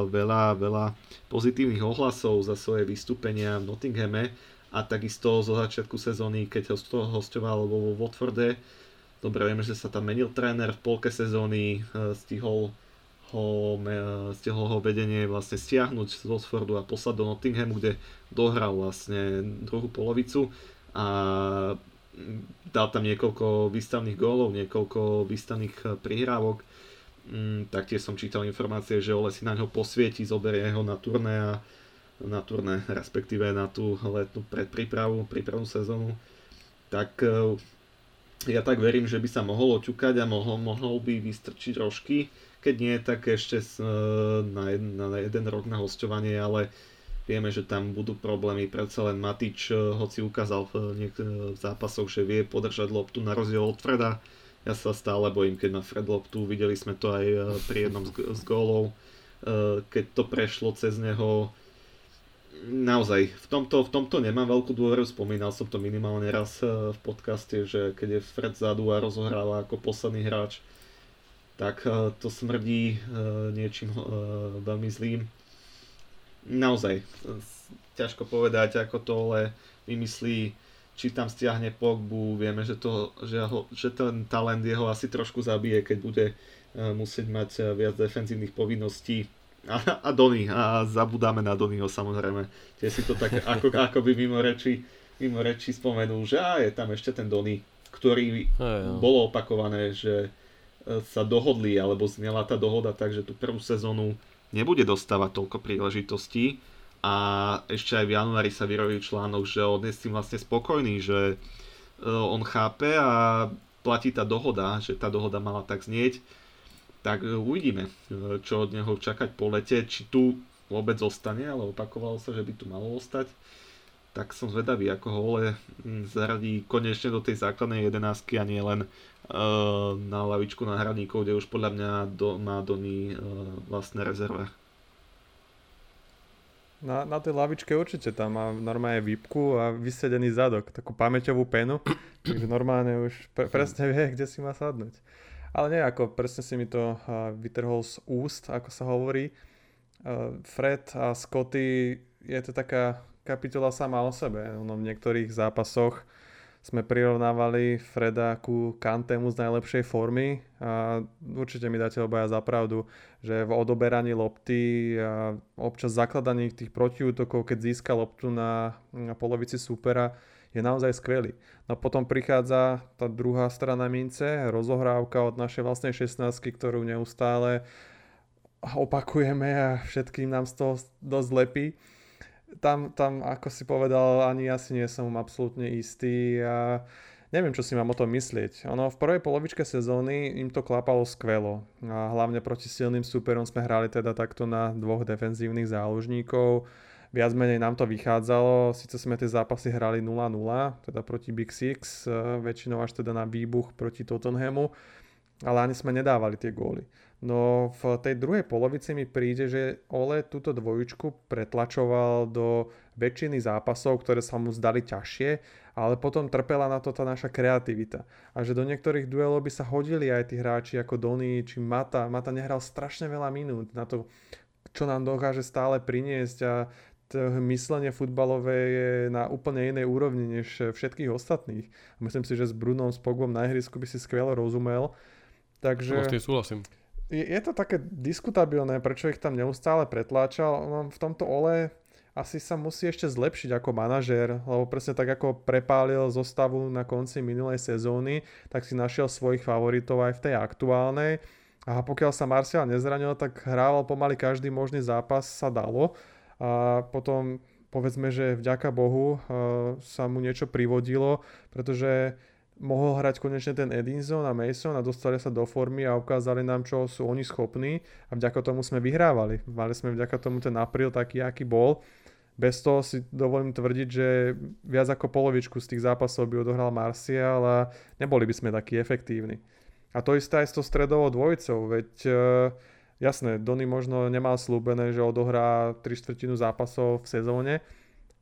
veľa, veľa pozitívnych ohlasov za svoje vystúpenia v Nottinghame a takisto zo začiatku sezóny, keď ho hostoval vo Watforde, dobre vieme, že sa tam menil tréner v polke sezóny, e, stihol ho, stihol ho vedenie vlastne stiahnuť z Watfordu a poslať do Nottinghamu, kde dohral vlastne druhú polovicu a dal tam niekoľko výstavných gólov, niekoľko výstavných e, prihrávok. Mm, taktiež som čítal informácie, že Ole si na ňo posvieti, zoberie ho na turné a na turné, respektíve na tú letnú predprípravu, prípravnú sezónu, tak e, ja tak verím, že by sa mohol oťukať a mohol, mohol by vystrčiť rožky. Keď nie, tak ešte e, na jeden, na jeden rok na hostovanie, ale vieme, že tam budú problémy. Predsa len Matič, e, hoci ukázal v, niek- v zápasoch, že vie podržať loptu na rozdiel od Freda. Ja sa stále bojím, keď má Fred loptu. Videli sme to aj pri jednom z, z gólov. Keď to prešlo cez neho, naozaj, v tomto, v tomto nemám veľkú dôveru, spomínal som to minimálne raz v podcaste, že keď je Fred zadu a rozohráva ako posledný hráč, tak eh, to smrdí eh, niečím veľmi zlým. Naozaj, ťažko povedať, ako to ale vymyslí, či tam stiahne Pogbu, vieme, že, to, že, ho, že ten talent jeho asi trošku zabije, keď bude musieť mať viac defenzívnych povinností a, a Dony, a zabudáme na Donyho samozrejme. Tie si to tak ako, ako by mimo reči, mimo reči spomenul, že á, je tam ešte ten Dony, ktorý Aj, no. bolo opakované, že e, sa dohodli, alebo znela tá dohoda tak, že tú prvú sezónu nebude dostávať toľko príležitostí a ešte aj v januári sa vyrobil článok, že on je s tým vlastne spokojný, že e, on chápe a platí tá dohoda, že tá dohoda mala tak znieť tak e, uvidíme, e, čo od neho čakať po lete, či tu vôbec zostane, ale opakovalo sa, že by tu malo ostať. Tak som zvedavý, ako ho Ole zaradí konečne do tej základnej jedenáctky a nie len na lavičku náhradníkov, kde už podľa mňa do, má Dony uh, vlastné rezerve. Na, na tej lavičke určite tam má normálne výpku a vysedený zadok, takú pamäťovú penu, takže normálne už pre, presne vie, kde si má sadnúť. Ale nie, ako presne si mi to vytrhol z úst, ako sa hovorí. Fred a Scotty, je to taká kapitola sama o sebe. Ono v niektorých zápasoch sme prirovnávali Freda ku Kantemu z najlepšej formy a určite mi dáte obaja za pravdu, že v odoberaní lopty a občas zakladaní tých protiútokov, keď získa loptu na, na polovici supera, je naozaj skvelý. No potom prichádza tá druhá strana mince, rozohrávka od našej vlastnej 16 ktorú neustále opakujeme a všetkým nám z toho dosť lepí. Tam, tam, ako si povedal, ani ja si nie som absolútne istý a neviem, čo si mám o tom myslieť. Ono v prvej polovičke sezóny im to klapalo skvelo. A hlavne proti silným superom sme hrali teda takto na dvoch defenzívnych záložníkov viac menej nám to vychádzalo. Sice sme tie zápasy hrali 0-0, teda proti Big Six, e, väčšinou až teda na výbuch proti Tottenhamu, ale ani sme nedávali tie góly. No v tej druhej polovici mi príde, že Ole túto dvojičku pretlačoval do väčšiny zápasov, ktoré sa mu zdali ťažšie, ale potom trpela na to tá naša kreativita. A že do niektorých duelov by sa hodili aj tí hráči ako Dony či Mata. Mata nehral strašne veľa minút na to, čo nám dokáže stále priniesť a myslenie futbalové je na úplne inej úrovni než všetkých ostatných. Myslím si, že s Brunom, s Pogbom na ihrisku by si skvelo rozumel. Takže... No, súhlasím. Je, to také diskutabilné, prečo ich tam neustále pretláčal. No, v tomto ole asi sa musí ešte zlepšiť ako manažér, lebo presne tak ako prepálil zostavu na konci minulej sezóny, tak si našiel svojich favoritov aj v tej aktuálnej. A pokiaľ sa Martial nezranil, tak hrával pomaly každý možný zápas sa dalo a potom povedzme, že vďaka Bohu sa mu niečo privodilo, pretože mohol hrať konečne ten Edinson a Mason a dostali sa do formy a ukázali nám, čo sú oni schopní a vďaka tomu sme vyhrávali. Mali sme vďaka tomu ten apríl taký, aký bol. Bez toho si dovolím tvrdiť, že viac ako polovičku z tých zápasov by odohral Martial a neboli by sme takí efektívni. A to isté aj s tou stredovou dvojicou, veď uh, jasné, Donny možno nemal slúbené, že odohrá 3 štvrtinu zápasov v sezóne,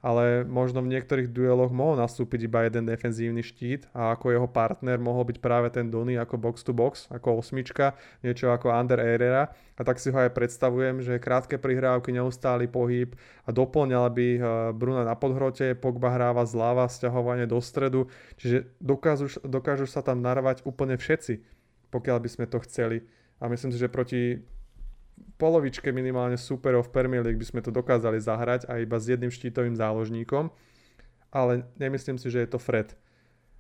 ale možno v niektorých dueloch mohol nastúpiť iba jeden defenzívny štít a ako jeho partner mohol byť práve ten Donny ako box to box, ako osmička, niečo ako Under Herrera a tak si ho aj predstavujem, že krátke prihrávky, neustály pohyb a doplňal by eh, Bruna na podhrote, Pogba hráva zľava, sťahovanie do stredu, čiže dokážu, dokážu sa tam narvať úplne všetci, pokiaľ by sme to chceli. A myslím si, že proti polovičke minimálne superov v Premier League by sme to dokázali zahrať a iba s jedným štítovým záložníkom, ale nemyslím si, že je to Fred.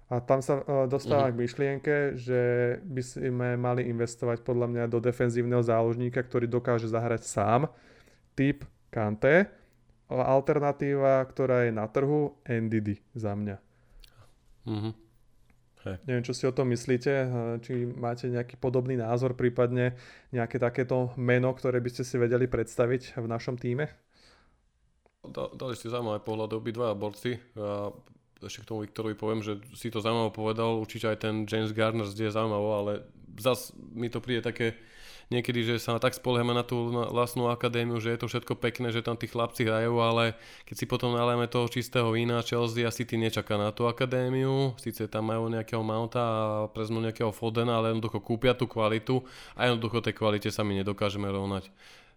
A tam sa uh, dostávam uh-huh. k myšlienke, že by sme mali investovať podľa mňa do defenzívneho záložníka, ktorý dokáže zahrať sám, typ Kante. Alternatíva, ktorá je na trhu, NDD za mňa. Uh-huh. Hej. Neviem, čo si o tom myslíte, či máte nejaký podobný názor, prípadne nejaké takéto meno, ktoré by ste si vedeli predstaviť v našom týme? Dali ste zaujímavé pohľady obidva borci. A ešte k tomu Viktorovi poviem, že si to zaujímavo povedal, určite aj ten James Garner zdie zaujímavo, ale zas mi to príde také niekedy, že sa tak spoliehame na tú vlastnú akadémiu, že je to všetko pekné, že tam tí chlapci hrajú, ale keď si potom nalejeme toho čistého vína, Chelsea asi ty nečaká na tú akadémiu, síce tam majú nejakého Mounta a preznú nejakého Fodena, ale jednoducho kúpia tú kvalitu a jednoducho tej kvalite sa my nedokážeme rovnať.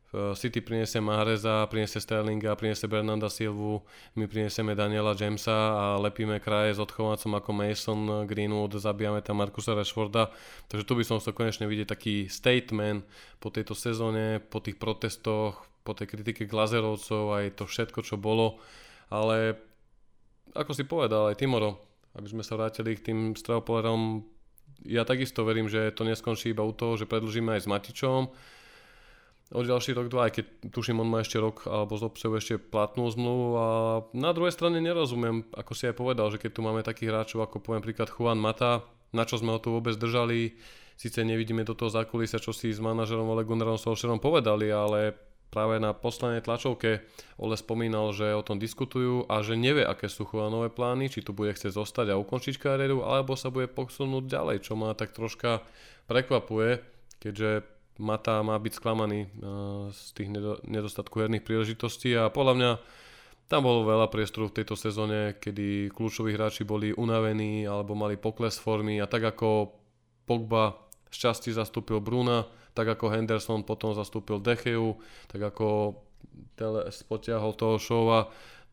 City priniesie Mahreza, priniesie Sterlinga, priniesie Bernanda Silvu, my prinesieme Daniela Jamesa a lepíme kraje s odchovancom ako Mason, Greenwood, zabijame tam Markusa Rashforda. Takže tu by som chcel konečne vidieť taký statement po tejto sezóne, po tých protestoch, po tej kritike Glazerovcov, aj to všetko, čo bolo. Ale ako si povedal aj Timoro, aby sme sa vrátili k tým stredopolerom, ja takisto verím, že to neskončí iba u toho, že predlžíme aj s Matičom, o ďalší rok, dva, aj keď tuším, on má ešte rok alebo z obsahu ešte platnú zmluvu a na druhej strane nerozumiem, ako si aj povedal, že keď tu máme takých hráčov ako poviem príklad Juan Mata, na čo sme ho tu vôbec držali, síce nevidíme do toho zákulisia, čo si s manažerom Ole Gunnarom Solskjaerom povedali, ale práve na poslednej tlačovke Ole spomínal, že o tom diskutujú a že nevie, aké sú Juanové plány, či tu bude chcieť zostať a ukončiť kariéru, alebo sa bude posunúť ďalej, čo ma tak troška prekvapuje, keďže Mata má byť sklamaný eh, z tých nedostatku herných príležitostí a podľa mňa tam bolo veľa priestoru v tejto sezóne, kedy kľúčoví hráči boli unavení alebo mali pokles formy a tak ako Pogba z časti zastúpil Bruna, tak ako Henderson potom zastúpil Decheu, tak ako Tele potiahol toho Šova,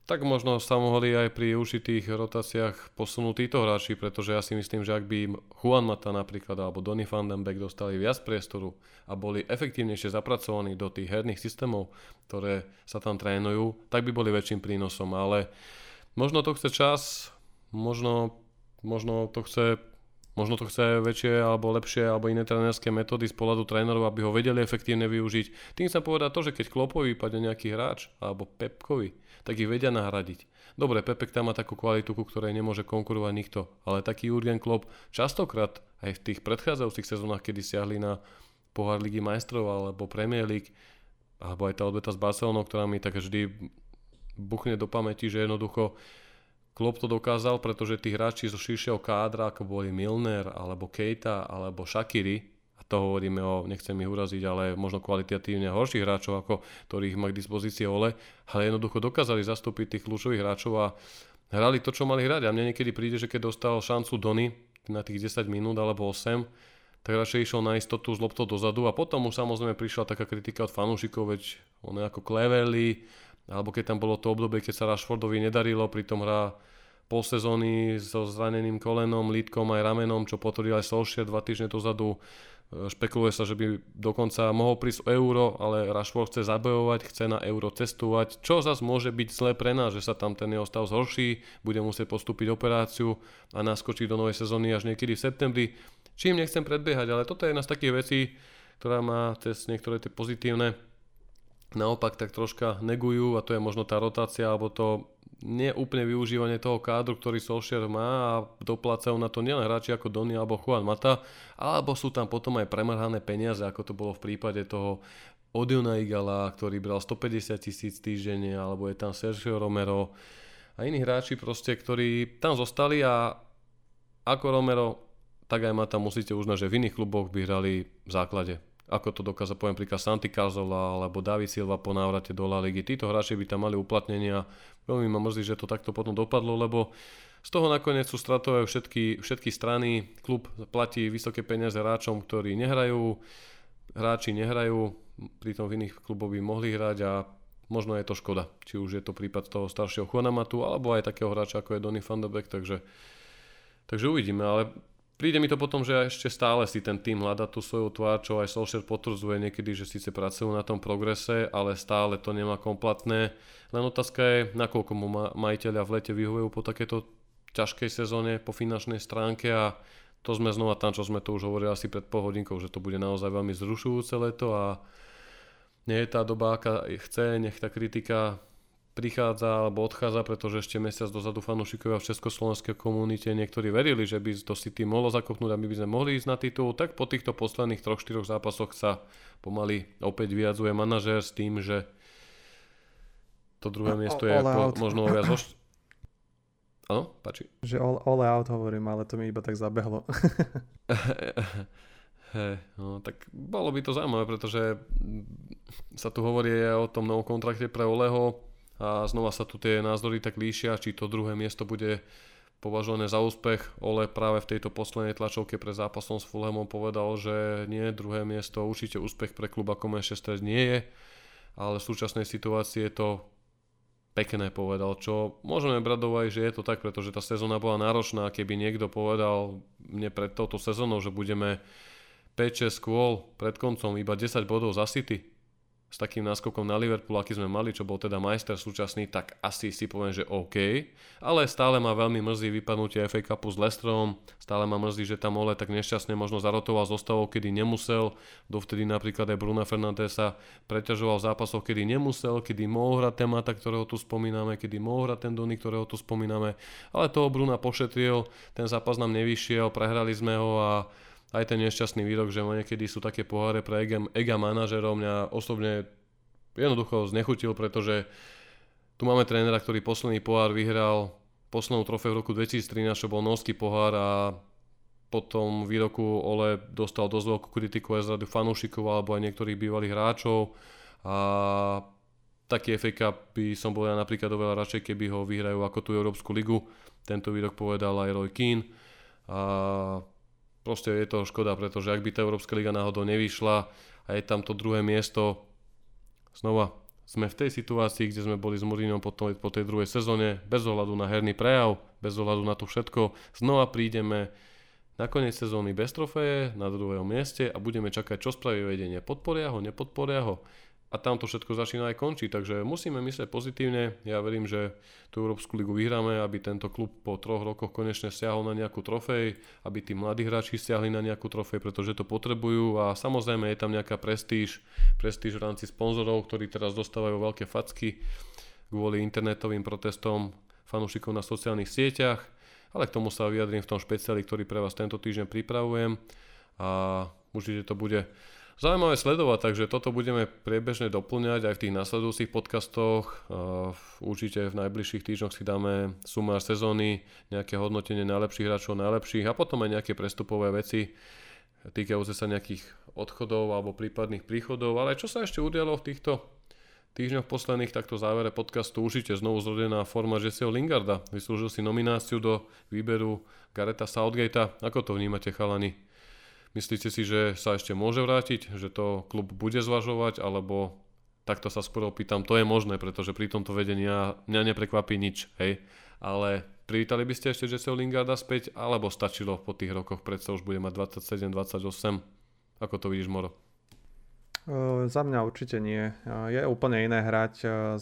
tak možno sa mohli aj pri určitých rotáciách posunúť títo hráči, pretože ja si myslím, že ak by Juan Mata napríklad alebo Donny van den Beek dostali viac priestoru a boli efektívnejšie zapracovaní do tých herných systémov, ktoré sa tam trénujú, tak by boli väčším prínosom, ale možno to chce čas, možno, možno to chce Možno to chce väčšie alebo lepšie alebo iné trénerské metódy z pohľadu trénerov, aby ho vedeli efektívne využiť. Tým sa povedať to, že keď Klopovi vypadne nejaký hráč alebo Pepkovi, tak ich vedia nahradiť. Dobre, Pepek tam má takú kvalitu, ku ktorej nemôže konkurovať nikto, ale taký Jurgen Klopp častokrát aj v tých predchádzajúcich sezónach, kedy siahli na pohár Ligy majstrov alebo Premier League, alebo aj tá odveta s Barcelonou, ktorá mi tak vždy buchne do pamäti, že jednoducho Klopp to dokázal, pretože tí hráči zo širšieho kádra, ako boli Milner, alebo Keita, alebo Shakiri, a to hovoríme o, nechcem ich uraziť, ale možno kvalitatívne horších hráčov, ako ktorých má k dispozícii Ole, ale jednoducho dokázali zastúpiť tých kľúčových hráčov a hrali to, čo mali hrať. A mne niekedy príde, že keď dostal šancu Dony na tých 10 minút alebo 8, tak radšej išiel na istotu z loptou dozadu a potom už samozrejme prišla taká kritika od fanúšikov, veď on je ako Cleverly, alebo keď tam bolo to obdobie, keď sa Rashfordovi nedarilo, pritom hrá pol sezóny so zraneným kolenom, lítkom aj ramenom, čo potvrdil aj Solskjaer dva týždne dozadu. E, špekuluje sa, že by dokonca mohol prísť euro, ale Rashford chce zabojovať, chce na euro cestovať, čo zase môže byť zlé pre nás, že sa tam ten jeho stav zhorší, bude musieť postúpiť operáciu a naskočiť do novej sezóny až niekedy v septembri. Čím nechcem predbiehať, ale toto je jedna z takých vecí, ktorá má cez niektoré tie pozitívne naopak tak troška negujú a to je možno tá rotácia alebo to neúplne využívanie toho kádru, ktorý Solskjaer má a doplácajú na to nielen hráči ako Donny alebo Juan Mata, alebo sú tam potom aj premrhané peniaze, ako to bolo v prípade toho Odiona Igala, ktorý bral 150 tisíc týždenne, alebo je tam Sergio Romero a iní hráči proste, ktorí tam zostali a ako Romero, tak aj Mata musíte uznať, že v iných kluboch by hrali v základe ako to dokázal poviem príklad Santi Cazola alebo David Silva po návrate do La Ligy. Títo hráči by tam mali uplatnenia. Veľmi ma mrzí, že to takto potom dopadlo, lebo z toho nakoniec sú stratové všetky, všetky strany. Klub platí vysoké peniaze hráčom, ktorí nehrajú. Hráči nehrajú, pritom v iných kluboch by mohli hrať a možno je to škoda. Či už je to prípad toho staršieho Juanamatu, alebo aj takého hráča ako je Donny van de Beek, takže, takže uvidíme, ale Príde mi to potom, že ešte stále si ten tým hľada tú svoju tvár, čo aj Solskjaer potvrdzuje niekedy, že síce pracujú na tom progrese, ale stále to nemá kompletné. Len otázka je, nakoľko mu majiteľia v lete vyhovujú po takéto ťažkej sezóne, po finančnej stránke a to sme znova tam, čo sme to už hovorili asi pred pol že to bude naozaj veľmi zrušujúce leto a nie je tá doba, aká chce, nech tá kritika prichádza alebo odchádza, pretože ešte mesiac dozadu fanúšikovia v československej komunite niektorí verili, že by to City mohlo zakopnúť a my by sme mohli ísť na titul, tak po týchto posledných 3-4 zápasoch sa pomaly opäť vyjadzuje manažér s tým, že to druhé miesto je po, možno viac ošt... Áno, páči. Že all, all out hovorím, ale to mi iba tak zabehlo. Hey, no, tak bolo by to zaujímavé, pretože sa tu hovorí o tom novom kontrakte pre Oleho a znova sa tu tie názory tak líšia, či to druhé miesto bude považované za úspech. Ole práve v tejto poslednej tlačovke pre zápasom s Fulhamom povedal, že nie, druhé miesto určite úspech pre klub ako Manchester nie je, ale v súčasnej situácii je to pekné povedal, čo môžeme brať že je to tak, pretože tá sezóna bola náročná, keby niekto povedal mne pred touto sezónou, že budeme 5-6 kôl pred koncom iba 10 bodov za City, s takým náskokom na Liverpool, aký sme mali, čo bol teda majster súčasný, tak asi si poviem, že OK. Ale stále ma veľmi mrzí vypadnutie FA Cupu s Lestrom, stále ma mrzí, že tam Ole tak nešťastne možno zarotoval zostavou, kedy nemusel, dovtedy napríklad aj Bruna Fernandesa preťažoval v zápasoch, kedy nemusel, kedy mohol hrať Temata, ktorého tu spomíname, kedy mohol hrať ten Dony, ktorého tu spomíname, ale toho Bruna pošetril, ten zápas nám nevyšiel, prehrali sme ho a aj ten nešťastný výrok, že niekedy sú také poháre pre ega, ega manažerov, mňa osobne jednoducho znechutil, pretože tu máme trénera, ktorý posledný pohár vyhral poslednú trofej v roku 2013, čo bol norský pohár a potom výroku Ole dostal dosť veľkú kritiku aj z rady fanúšikov alebo aj niektorých bývalých hráčov a taký FA by som bol ja napríklad oveľa radšej, keby ho vyhrajú ako tú Európsku ligu. Tento výrok povedal aj Roy Keane. A proste je to škoda, pretože ak by tá Európska liga náhodou nevyšla a je tam to druhé miesto, znova sme v tej situácii, kde sme boli s Mourinhom po, po tej druhej sezóne, bez ohľadu na herný prejav, bez ohľadu na to všetko, znova prídeme na koniec sezóny bez trofeje, na druhom mieste a budeme čakať, čo spraví vedenie. Podporia ho, nepodporia ho a tam to všetko začína aj končiť. Takže musíme myslieť pozitívne. Ja verím, že tú Európsku ligu vyhráme, aby tento klub po troch rokoch konečne stiahol na nejakú trofej, aby tí mladí hráči stiahli na nejakú trofej, pretože to potrebujú a samozrejme je tam nejaká prestíž, prestíž v rámci sponzorov, ktorí teraz dostávajú veľké facky kvôli internetovým protestom fanúšikov na sociálnych sieťach, ale k tomu sa vyjadrím v tom špeciáli, ktorý pre vás tento týždeň pripravujem a určite to bude zaujímavé sledovať, takže toto budeme priebežne doplňať aj v tých nasledujúcich podcastoch. Určite v najbližších týždňoch si dáme sumár sezóny, nejaké hodnotenie najlepších hráčov, najlepších a potom aj nejaké prestupové veci týkajúce sa nejakých odchodov alebo prípadných príchodov, ale čo sa ešte udialo v týchto týždňoch posledných, takto závere podcastu určite znovu zrodená forma Jesseho Lingarda. Vyslúžil si nomináciu do výberu Gareta Southgatea. Ako to vnímate, chalani? Myslíte si, že sa ešte môže vrátiť, že to klub bude zvažovať, alebo takto sa skôr opýtam, to je možné, pretože pri tomto vedení mňa neprekvapí nič, hej. Ale privítali by ste ešte Jesseho Lingarda späť, alebo stačilo po tých rokoch, predsa už bude mať 27, 28? Ako to vidíš, Moro? Uh, za mňa určite nie. Je úplne iné hrať uh,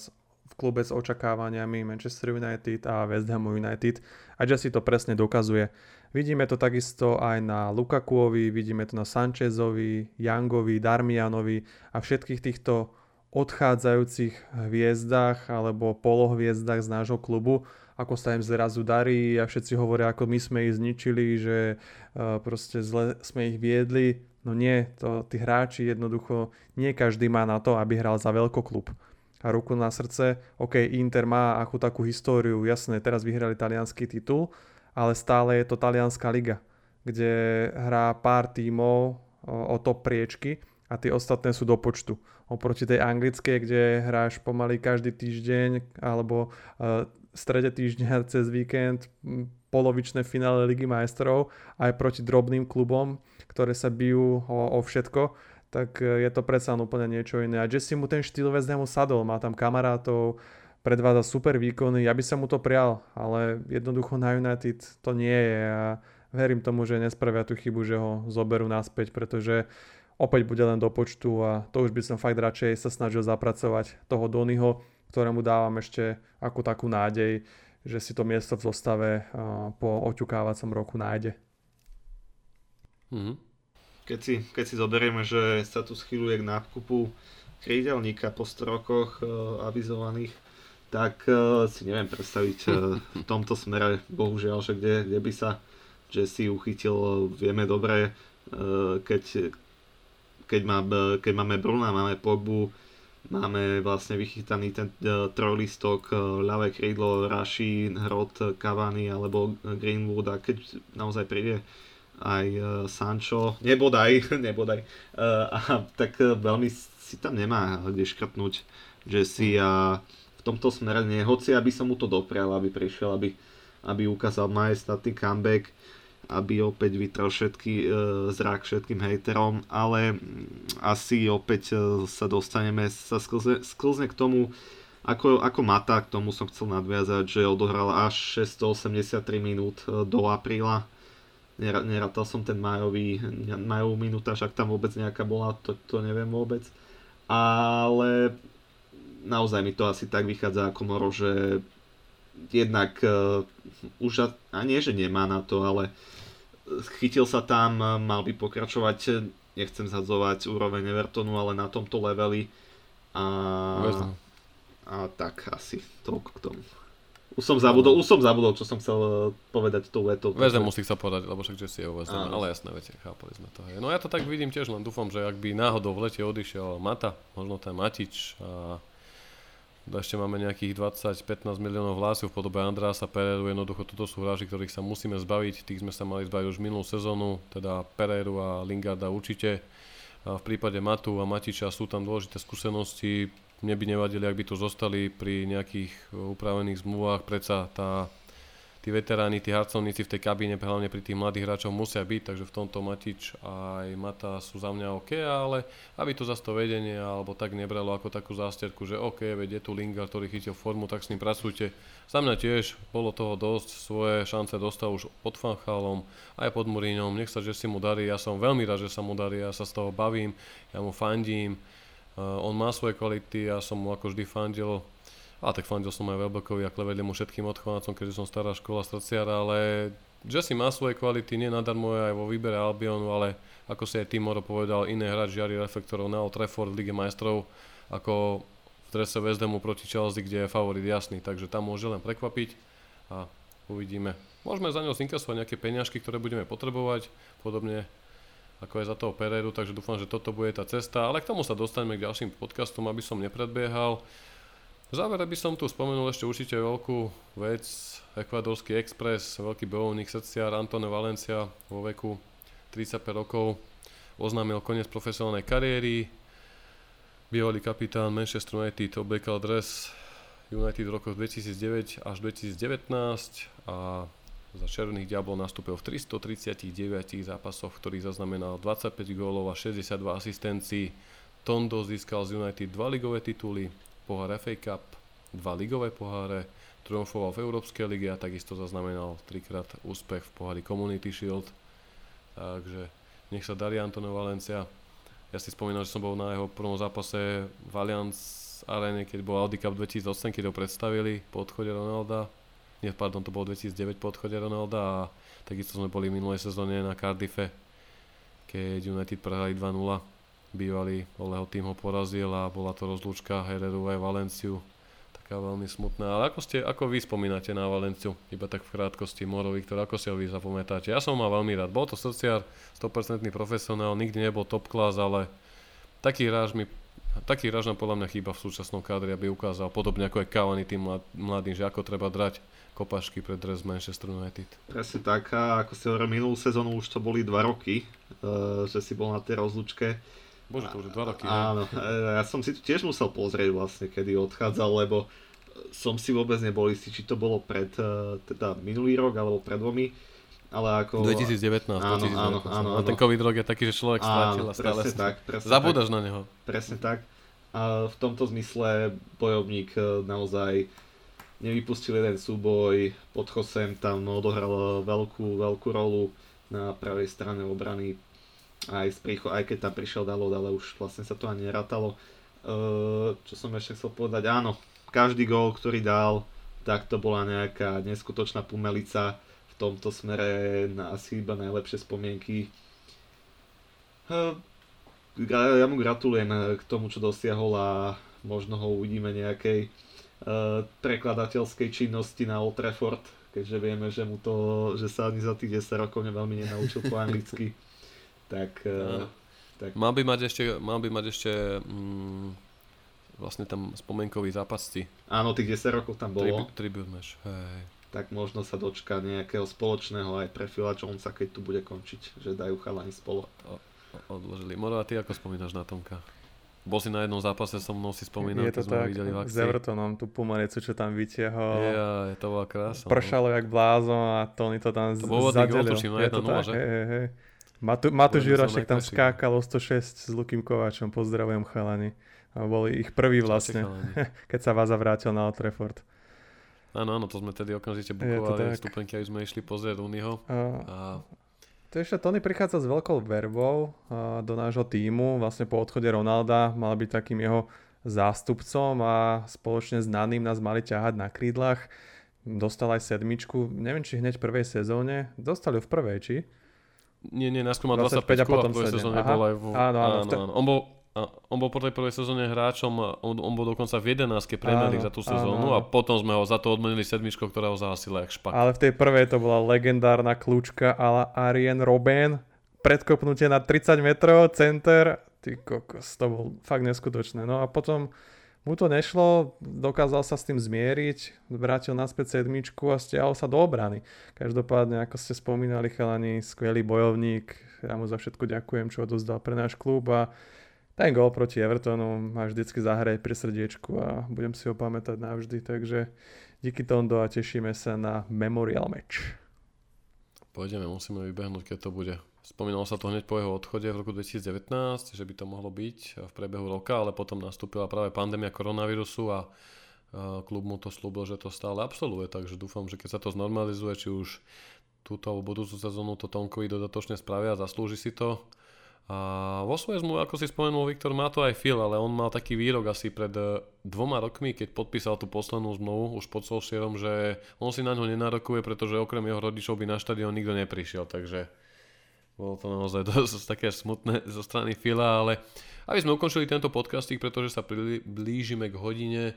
v klube s očakávaniami Manchester United a West Ham United a Jesse to presne dokazuje. Vidíme to takisto aj na Lukakuovi, vidíme to na Sanchezovi, Youngovi, Darmianovi a všetkých týchto odchádzajúcich hviezdach alebo polohviezdach z nášho klubu, ako sa im zrazu darí a všetci hovoria, ako my sme ich zničili, že uh, proste zle sme ich viedli. No nie, to, tí hráči jednoducho, nie každý má na to, aby hral za veľkoklub. A ruku na srdce, OK, Inter má akú takú históriu, jasné, teraz vyhrali talianský titul, ale stále je to talianská liga, kde hrá pár tímov o, top priečky a tie ostatné sú do počtu. Oproti tej anglickej, kde hráš pomaly každý týždeň alebo uh, strede týždňa cez víkend polovičné finále Ligy majstrov aj proti drobným klubom, ktoré sa bijú o, o všetko, tak e, je to predsa úplne niečo iné. A Jesse mu ten štýl West Hamu sadol, má tam kamarátov, predváda super výkony, ja by som mu to prial, ale jednoducho na United to nie je a verím tomu, že nespravia tú chybu, že ho zoberú naspäť, pretože opäť bude len do počtu a to už by som fakt radšej sa snažil zapracovať toho Donyho, ktorému dávam ešte ako takú nádej, že si to miesto v zostave po oťukávacom roku nájde. Mm-hmm. Keď, si, keď si zoberieme, že sa tu schyluje k nákupu krídelníka po strokoch uh, avizovaných, tak uh, si neviem predstaviť uh, v tomto smere, bohužiaľ, že kde, kde by sa Jesse uchytil, vieme dobre, uh, keď, keď, má, keď máme Bruna, máme Pogbu, Máme vlastne vychytaný ten uh, trojlistok, uh, ľavé krídlo, Rashi, Hrot, Cavani alebo Greenwood a keď naozaj príde aj uh, Sancho, nebodaj, nebodaj, uh, a, tak uh, veľmi si tam nemá kde škrtnúť Jesse a v tomto smere nie, hoci aby som mu to doprial, aby prišiel, aby, aby ukázal majestátny comeback, aby opäť vytrel všetky, e, zrak všetkým hejterom, ale mm, asi opäť e, sa dostaneme, sa sklzne, sklzne k tomu, ako, ako Mata, k tomu som chcel nadviazať, že odohral až 683 minút e, do apríla. Nerátal som ten majový, majovú minúta, však tam vôbec nejaká bola, to, to neviem vôbec. Ale naozaj mi to asi tak vychádza ako Moro, že jednak uh, už a nie, že nemá na to, ale chytil sa tam, mal by pokračovať, nechcem zhadzovať úroveň Evertonu, ale na tomto leveli. A, a tak asi toľko k tomu. Už som zabudol, už som zabudol, čo som chcel eh, povedať tou vetou. Vezem musí sa povedať, lebo však si je o ale jasné, viete, chápali sme to. No ja to tak vidím tiež, len dúfam, že ak by náhodou v lete odišiel Mata, možno ten Matič a ešte máme nejakých 20-15 miliónov hlasov v podobe Andrása Pereru, jednoducho toto sú hráči, ktorých sa musíme zbaviť, tých sme sa mali zbaviť už minulú sezónu, teda Pereru a Lingarda určite. A v prípade Matu a Matiča sú tam dôležité skúsenosti, mne by nevadili, ak by tu zostali pri nejakých upravených zmluvách, predsa tá tí veteráni, tí harcovníci v tej kabíne, hlavne pri tých mladých hráčov musia byť, takže v tomto Matič aj Mata sú za mňa OK, ale aby to zase to vedenie alebo tak nebralo ako takú zásterku, že OK, veď je tu Linga, ktorý chytil formu, tak s ním pracujte. Za mňa tiež bolo toho dosť, svoje šance dostal už pod Fanchalom, aj pod Muríňom, nech sa, že si mu darí, ja som veľmi rád, že sa mu darí, ja sa z toho bavím, ja mu fandím, uh, on má svoje kvality, ja som mu ako vždy fandil, a tak fandil som aj Welbeckovi a klevedli mu všetkým odchovancom, keďže som stará škola strociara, ale Jesse má svoje kvality, nie nadarmo aj vo výbere Albionu, ale ako si aj Tim Moro povedal, iné hráč žiari reflektorov na Old Trafford v Lige majstrov ako v drese West Hamu proti Chelsea, kde je favorit jasný, takže tam môže len prekvapiť a uvidíme. Môžeme za ňou zinkasovať nejaké peňažky, ktoré budeme potrebovať, podobne ako je za toho Pereiru, takže dúfam, že toto bude tá cesta, ale k tomu sa dostaneme k ďalším podcastom, aby som nepredbiehal. V závere by som tu spomenul ešte určite veľkú vec, Ekvadorský Express, veľký bojovník srdciar Antone Valencia vo veku 35 rokov oznámil koniec profesionálnej kariéry. Bývalý kapitán Manchester United obliekal dres United v rokoch 2009 až 2019 a za Červených diablov nastúpil v 339 zápasoch, v ktorých zaznamenal 25 gólov a 62 asistencií. Tondo získal z United dva ligové tituly, pohár FA Cup, dva ligové poháre, triumfoval v Európskej lige a takisto zaznamenal trikrát úspech v pohári Community Shield. Takže nech sa darí Antonio Valencia. Ja si spomínam, že som bol na jeho prvom zápase v Allianz Arene, keď bol Audi Cup 2008, keď ho predstavili po odchode Ronalda. Nie, pardon, to bol 2009 po odchode Ronalda a takisto sme boli minulej sezóne na Cardiffe, keď United prehrali 2-0 bývalý Oleho tým ho porazil a bola to rozlúčka Hereru aj Valenciu. Taká veľmi smutná. Ale ako, ste, ako vy spomínate na Valenciu? Iba tak v krátkosti, Moro Viktor, ako si ho vy zapamätáte? Ja som ho mal veľmi rád. Bol to srdciar, 100% profesionál, nikdy nebol top class, ale taký hráč mi taký hráč nám podľa mňa chýba v súčasnom kádri, aby ukázal, podobne ako je Cavani tým mladým, že ako treba drať kopačky pre dres Manchester United. Presne tak, a ako si hovoril, minulú sezónu už to boli dva roky, uh, že si bol na tej rozlučke. Bože, to už dva roky. Áno, ja som si to tiež musel pozrieť vlastne, kedy odchádzal, lebo som si vôbec nebol istý, či to bolo pred, uh, teda minulý rok alebo pred dvomi ale ako... 2019, áno, 2019. Áno, áno, áno. ten covid rok je taký, že človek strátil a stále presne tak, presne zabúdaš tak, na neho. Presne tak. A v tomto zmysle bojovník e, naozaj nevypustil jeden súboj, pod Chosem tam odohral veľkú, veľkú rolu na pravej strane obrany aj, z prícho- aj keď tam prišiel Dalot, ale už vlastne sa to ani nerátalo. E, čo som ešte chcel povedať, áno, každý gól, ktorý dal, tak to bola nejaká neskutočná pumelica v tomto smere na asi iba najlepšie spomienky. Ja mu gratulujem k tomu, čo dosiahol a možno ho uvidíme nejakej prekladateľskej činnosti na Old Trafford, keďže vieme, že mu to, že sa ani za tých 10 rokov veľmi nenaučil po anglicky. tak, tak... Mal by mať ešte, mal by mať ešte mm, vlastne tam spomienkový zápas Áno, tých 10 rokov tam bolo. Tribute match, hej tak možno sa dočka nejakého spoločného aj pre Phila Jonesa, keď tu bude končiť, že dajú chalani spolu. Odložili. Moro, a ty ako spomínaš na Tomka? Bol si na jednom zápase so mnou, si spomínal, je to tak, videli v akcii. s Evertonom, tú pomaricu, čo tam vytiahol. Ja, je to bola krása. Pršalo jak blázon a Tony to tam to bol zadelil. tuším, na 1 že? Hej, hej. Matu, Jurašek tam skákal o 106 s Lukým Kováčom, pozdravujem chalani. A boli ich prvý vlastne, keď sa Vaza vrátil na Old Trafford. Áno, áno, to sme tedy okamžite bukovali stupenky, aby sme išli pozrieť Uniho. A... a... To ešte Tony prichádza s veľkou verbou do nášho týmu. Vlastne po odchode Ronalda mal byť takým jeho zástupcom a spoločne s Naným nás mali ťahať na krídlach. Dostal aj sedmičku, neviem či hneď v prvej sezóne. Dostali ju v prvej, či? Nie, nie, najskôr mal 25, 25 a potom v sezóne bol aj v... Áno, áno, áno, áno. On bol on bol po tej prvej sezóne hráčom, on, on bol dokonca v 11 Premier za tú sezónu áno. a potom sme ho za to odmenili sedmičkou, ktorá ho zahasila jak špak. Ale v tej prvej to bola legendárna kľúčka ala Arien Robben, predkopnutie na 30 metrov, center, ty kokos, to bol fakt neskutočné. No a potom mu to nešlo, dokázal sa s tým zmieriť, vrátil naspäť sedmičku a stiahol sa do obrany. Každopádne, ako ste spomínali, chalani, skvelý bojovník, ja mu za všetko ďakujem, čo odozdal pre náš klub a ten gol proti Evertonu ma vždycky zahraje pri srdiečku a budem si ho pamätať navždy, takže díky Tondo a tešíme sa na Memorial Match. Pôjdeme, musíme vybehnúť, keď to bude. Spomínalo sa to hneď po jeho odchode v roku 2019, že by to mohlo byť v priebehu roka, ale potom nastúpila práve pandémia koronavírusu a klub mu to slúbil, že to stále absolvuje, takže dúfam, že keď sa to znormalizuje, či už túto alebo budúcu sezónu to Tomkovi dodatočne spravia a zaslúži si to a vo svojej zmluve, ako si spomenul, Viktor, má to aj Phil, ale on mal taký výrok asi pred e, dvoma rokmi, keď podpísal tú poslednú zmluvu už pod Solskjaerom, že on si na ňo nenárokuje, pretože okrem jeho rodičov by na štadión nikto neprišiel, takže bolo to naozaj dosť také smutné zo strany Phila, ale aby sme ukončili tento podcastik, pretože sa blížime k hodine,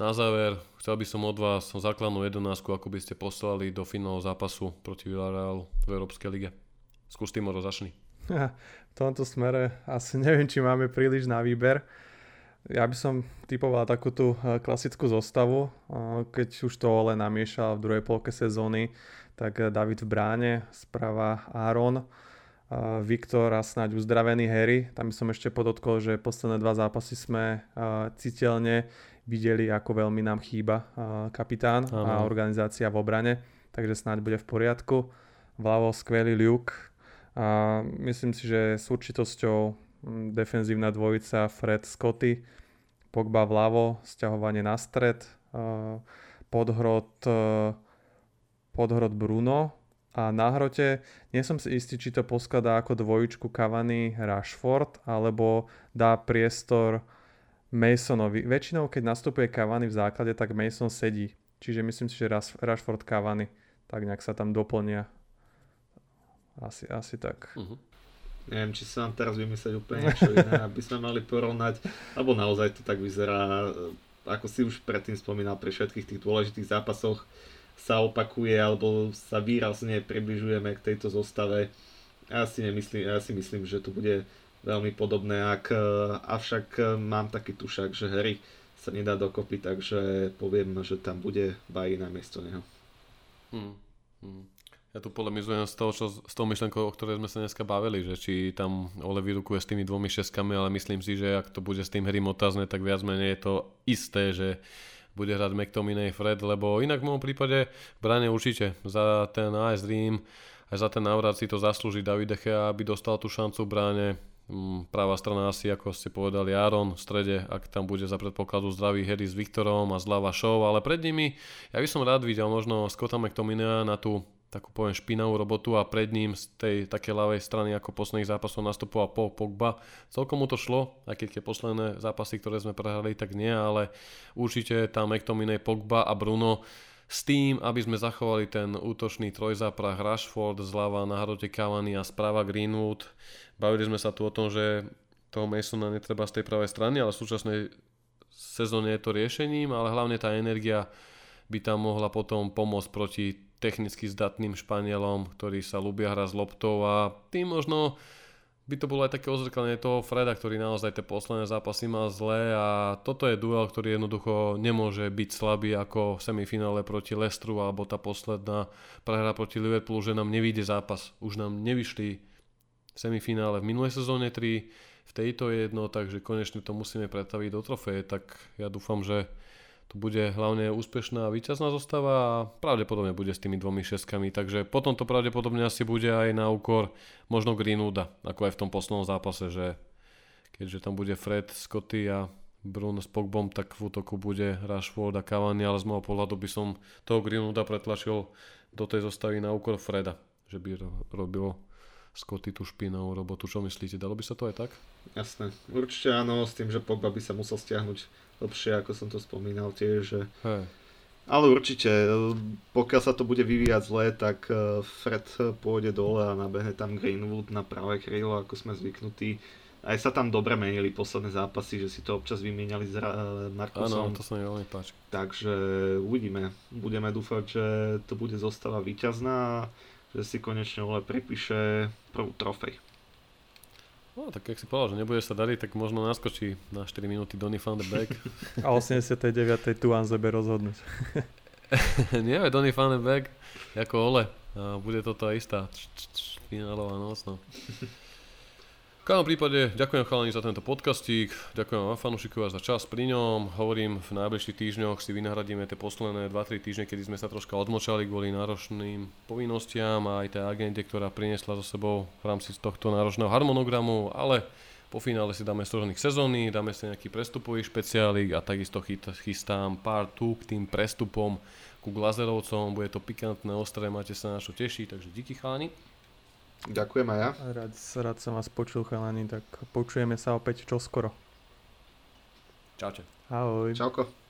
na záver chcel by som od vás základnú jedenásku, ako by ste poslali do finálneho zápasu proti Villarealu v Európskej lige. Skús Timoro, začni. v tomto smere asi neviem, či máme príliš na výber. Ja by som typoval takú tú eh, klasickú zostavu, eh, keď už to Ole namiešal v druhej polke sezóny, tak eh, David v bráne, sprava Aaron, Viktor a snáď uzdravený Harry. Tam by som ešte podotkol, že posledné dva zápasy sme citeľne videli, ako veľmi nám chýba kapitán ano. a organizácia v obrane, takže snáď bude v poriadku. Vľavo skvelý Luke, a myslím si, že s určitosťou mm, defenzívna dvojica Fred Scotty, Pogba vľavo, sťahovanie na stred, podhrot, podhrot Bruno a na hrote nie som si istý, či to poskladá ako dvojičku Cavani Rashford alebo dá priestor Masonovi. Väčšinou, keď nastupuje Cavani v základe, tak Mason sedí. Čiže myslím si, že Rashford Cavani tak nejak sa tam doplnia asi, asi tak. Uh-huh. Neviem, či sa nám teraz vymyslieť úplne niečo iné, aby sme mali porovnať, alebo naozaj to tak vyzerá, ako si už predtým spomínal, pri všetkých tých dôležitých zápasoch sa opakuje, alebo sa výrazne približujeme k tejto zostave. Ja si, nemyslím, ja si myslím, že to bude veľmi podobné, ak, avšak mám taký tušak, že Harry sa nedá dokopy, takže poviem, že tam bude Bají na miesto neho. Hmm. Hmm. Ja tu polemizujem z toho, čo, s tou myšlenkou, o ktorej sme sa dneska bavili, že či tam Ole vyrukuje s tými dvomi šeskami, ale myslím si, že ak to bude s tým Harrym otázne, tak viac menej je to isté, že bude hrať McTominay Fred, lebo inak v môjom prípade bráne určite za ten AS Dream, aj za ten návrat si to zaslúži David Echea, aby dostal tú šancu bráne. Mm, pravá strana asi, ako ste povedali, Aaron v strede, ak tam bude za predpokladu zdravý Harry s Viktorom a zľava Show, ale pred nimi, ja by som rád videl možno Scotta McTominaya na tú takú poviem špinavú robotu a pred ním z tej také ľavej strany ako posledných zápasov nastupoval Paul Pogba. Celkom mu to šlo, aj keď tie posledné zápasy, ktoré sme prehrali, tak nie, ale určite tam McTominay, Pogba a Bruno s tým, aby sme zachovali ten útočný trojzáprah Rashford zľava na hrote Cavani a správa Greenwood. Bavili sme sa tu o tom, že toho Masona netreba z tej pravej strany, ale v súčasnej sezóne je to riešením, ale hlavne tá energia by tam mohla potom pomôcť proti technicky zdatným Španielom, ktorí sa ľubia hrať s loptou a tým možno by to bolo aj také ozrkanie toho Freda, ktorý naozaj tie posledné zápasy mal zlé a toto je duel, ktorý jednoducho nemôže byť slabý ako v semifinále proti Lestru alebo tá posledná prehra proti Liverpoolu, že nám nevíde zápas. Už nám nevyšli v semifinále v minulej sezóne 3, v tejto je jedno, takže konečne to musíme pretaviť do trofeje, tak ja dúfam, že to bude hlavne úspešná a víťazná zostava a pravdepodobne bude s tými dvomi šeskami, takže potom to pravdepodobne asi bude aj na úkor možno Greenwooda, ako aj v tom poslednom zápase, že keďže tam bude Fred, Scotty a Bruno s Pogbom, tak v útoku bude Rashford a Cavani, ale z môjho pohľadu by som toho Greenwooda pretlačil do tej zostavy na úkor Freda, že by robil Scotty tú špinavú robotu. Čo myslíte, dalo by sa to aj tak? Jasné, určite áno, s tým, že Pogba by sa musel stiahnuť lepšie, ako som to spomínal tiež. Že... Hey. Ale určite, pokiaľ sa to bude vyvíjať zle, tak e, Fred pôjde dole a nabehne tam Greenwood na pravé krídlo, ako sme zvyknutí. Aj sa tam dobre menili posledné zápasy, že si to občas vymieniali s Markusom. Áno, to sa mi veľmi páči. Takže uvidíme. Budeme dúfať, že to bude zostava víťazná a že si konečne Ole pripíše prvú trofej. No, tak ak si povedal, že nebude sa dariť, tak možno naskočí na 4 minúty Donny van de Beek. A 89. tu Anzebe rozhodnúť. Nie, Donny van de Beek, ako Ole. Bude to tá istá finálová noc. No. V každom prípade ďakujem chalani za tento podcastík, ďakujem vám fanúšikovia za čas pri ňom. Hovorím, v najbližších týždňoch si vynahradíme tie posledné 2-3 týždne, kedy sme sa troška odmočali kvôli náročným povinnostiam a aj tej agente, ktorá priniesla so sebou v rámci tohto náročného harmonogramu, ale po finále si dáme strožených sezóny, dáme si nejaký prestupový špeciálik a takisto chystám pár tu k tým prestupom ku Glazerovcom, bude to pikantné, ostré, máte sa na čo tešiť, takže díky chalani. Ďakujem aj ja. Rád, rád som vás počul, chalani, tak počujeme sa opäť čoskoro. Čaute. Ahoj. Čauko.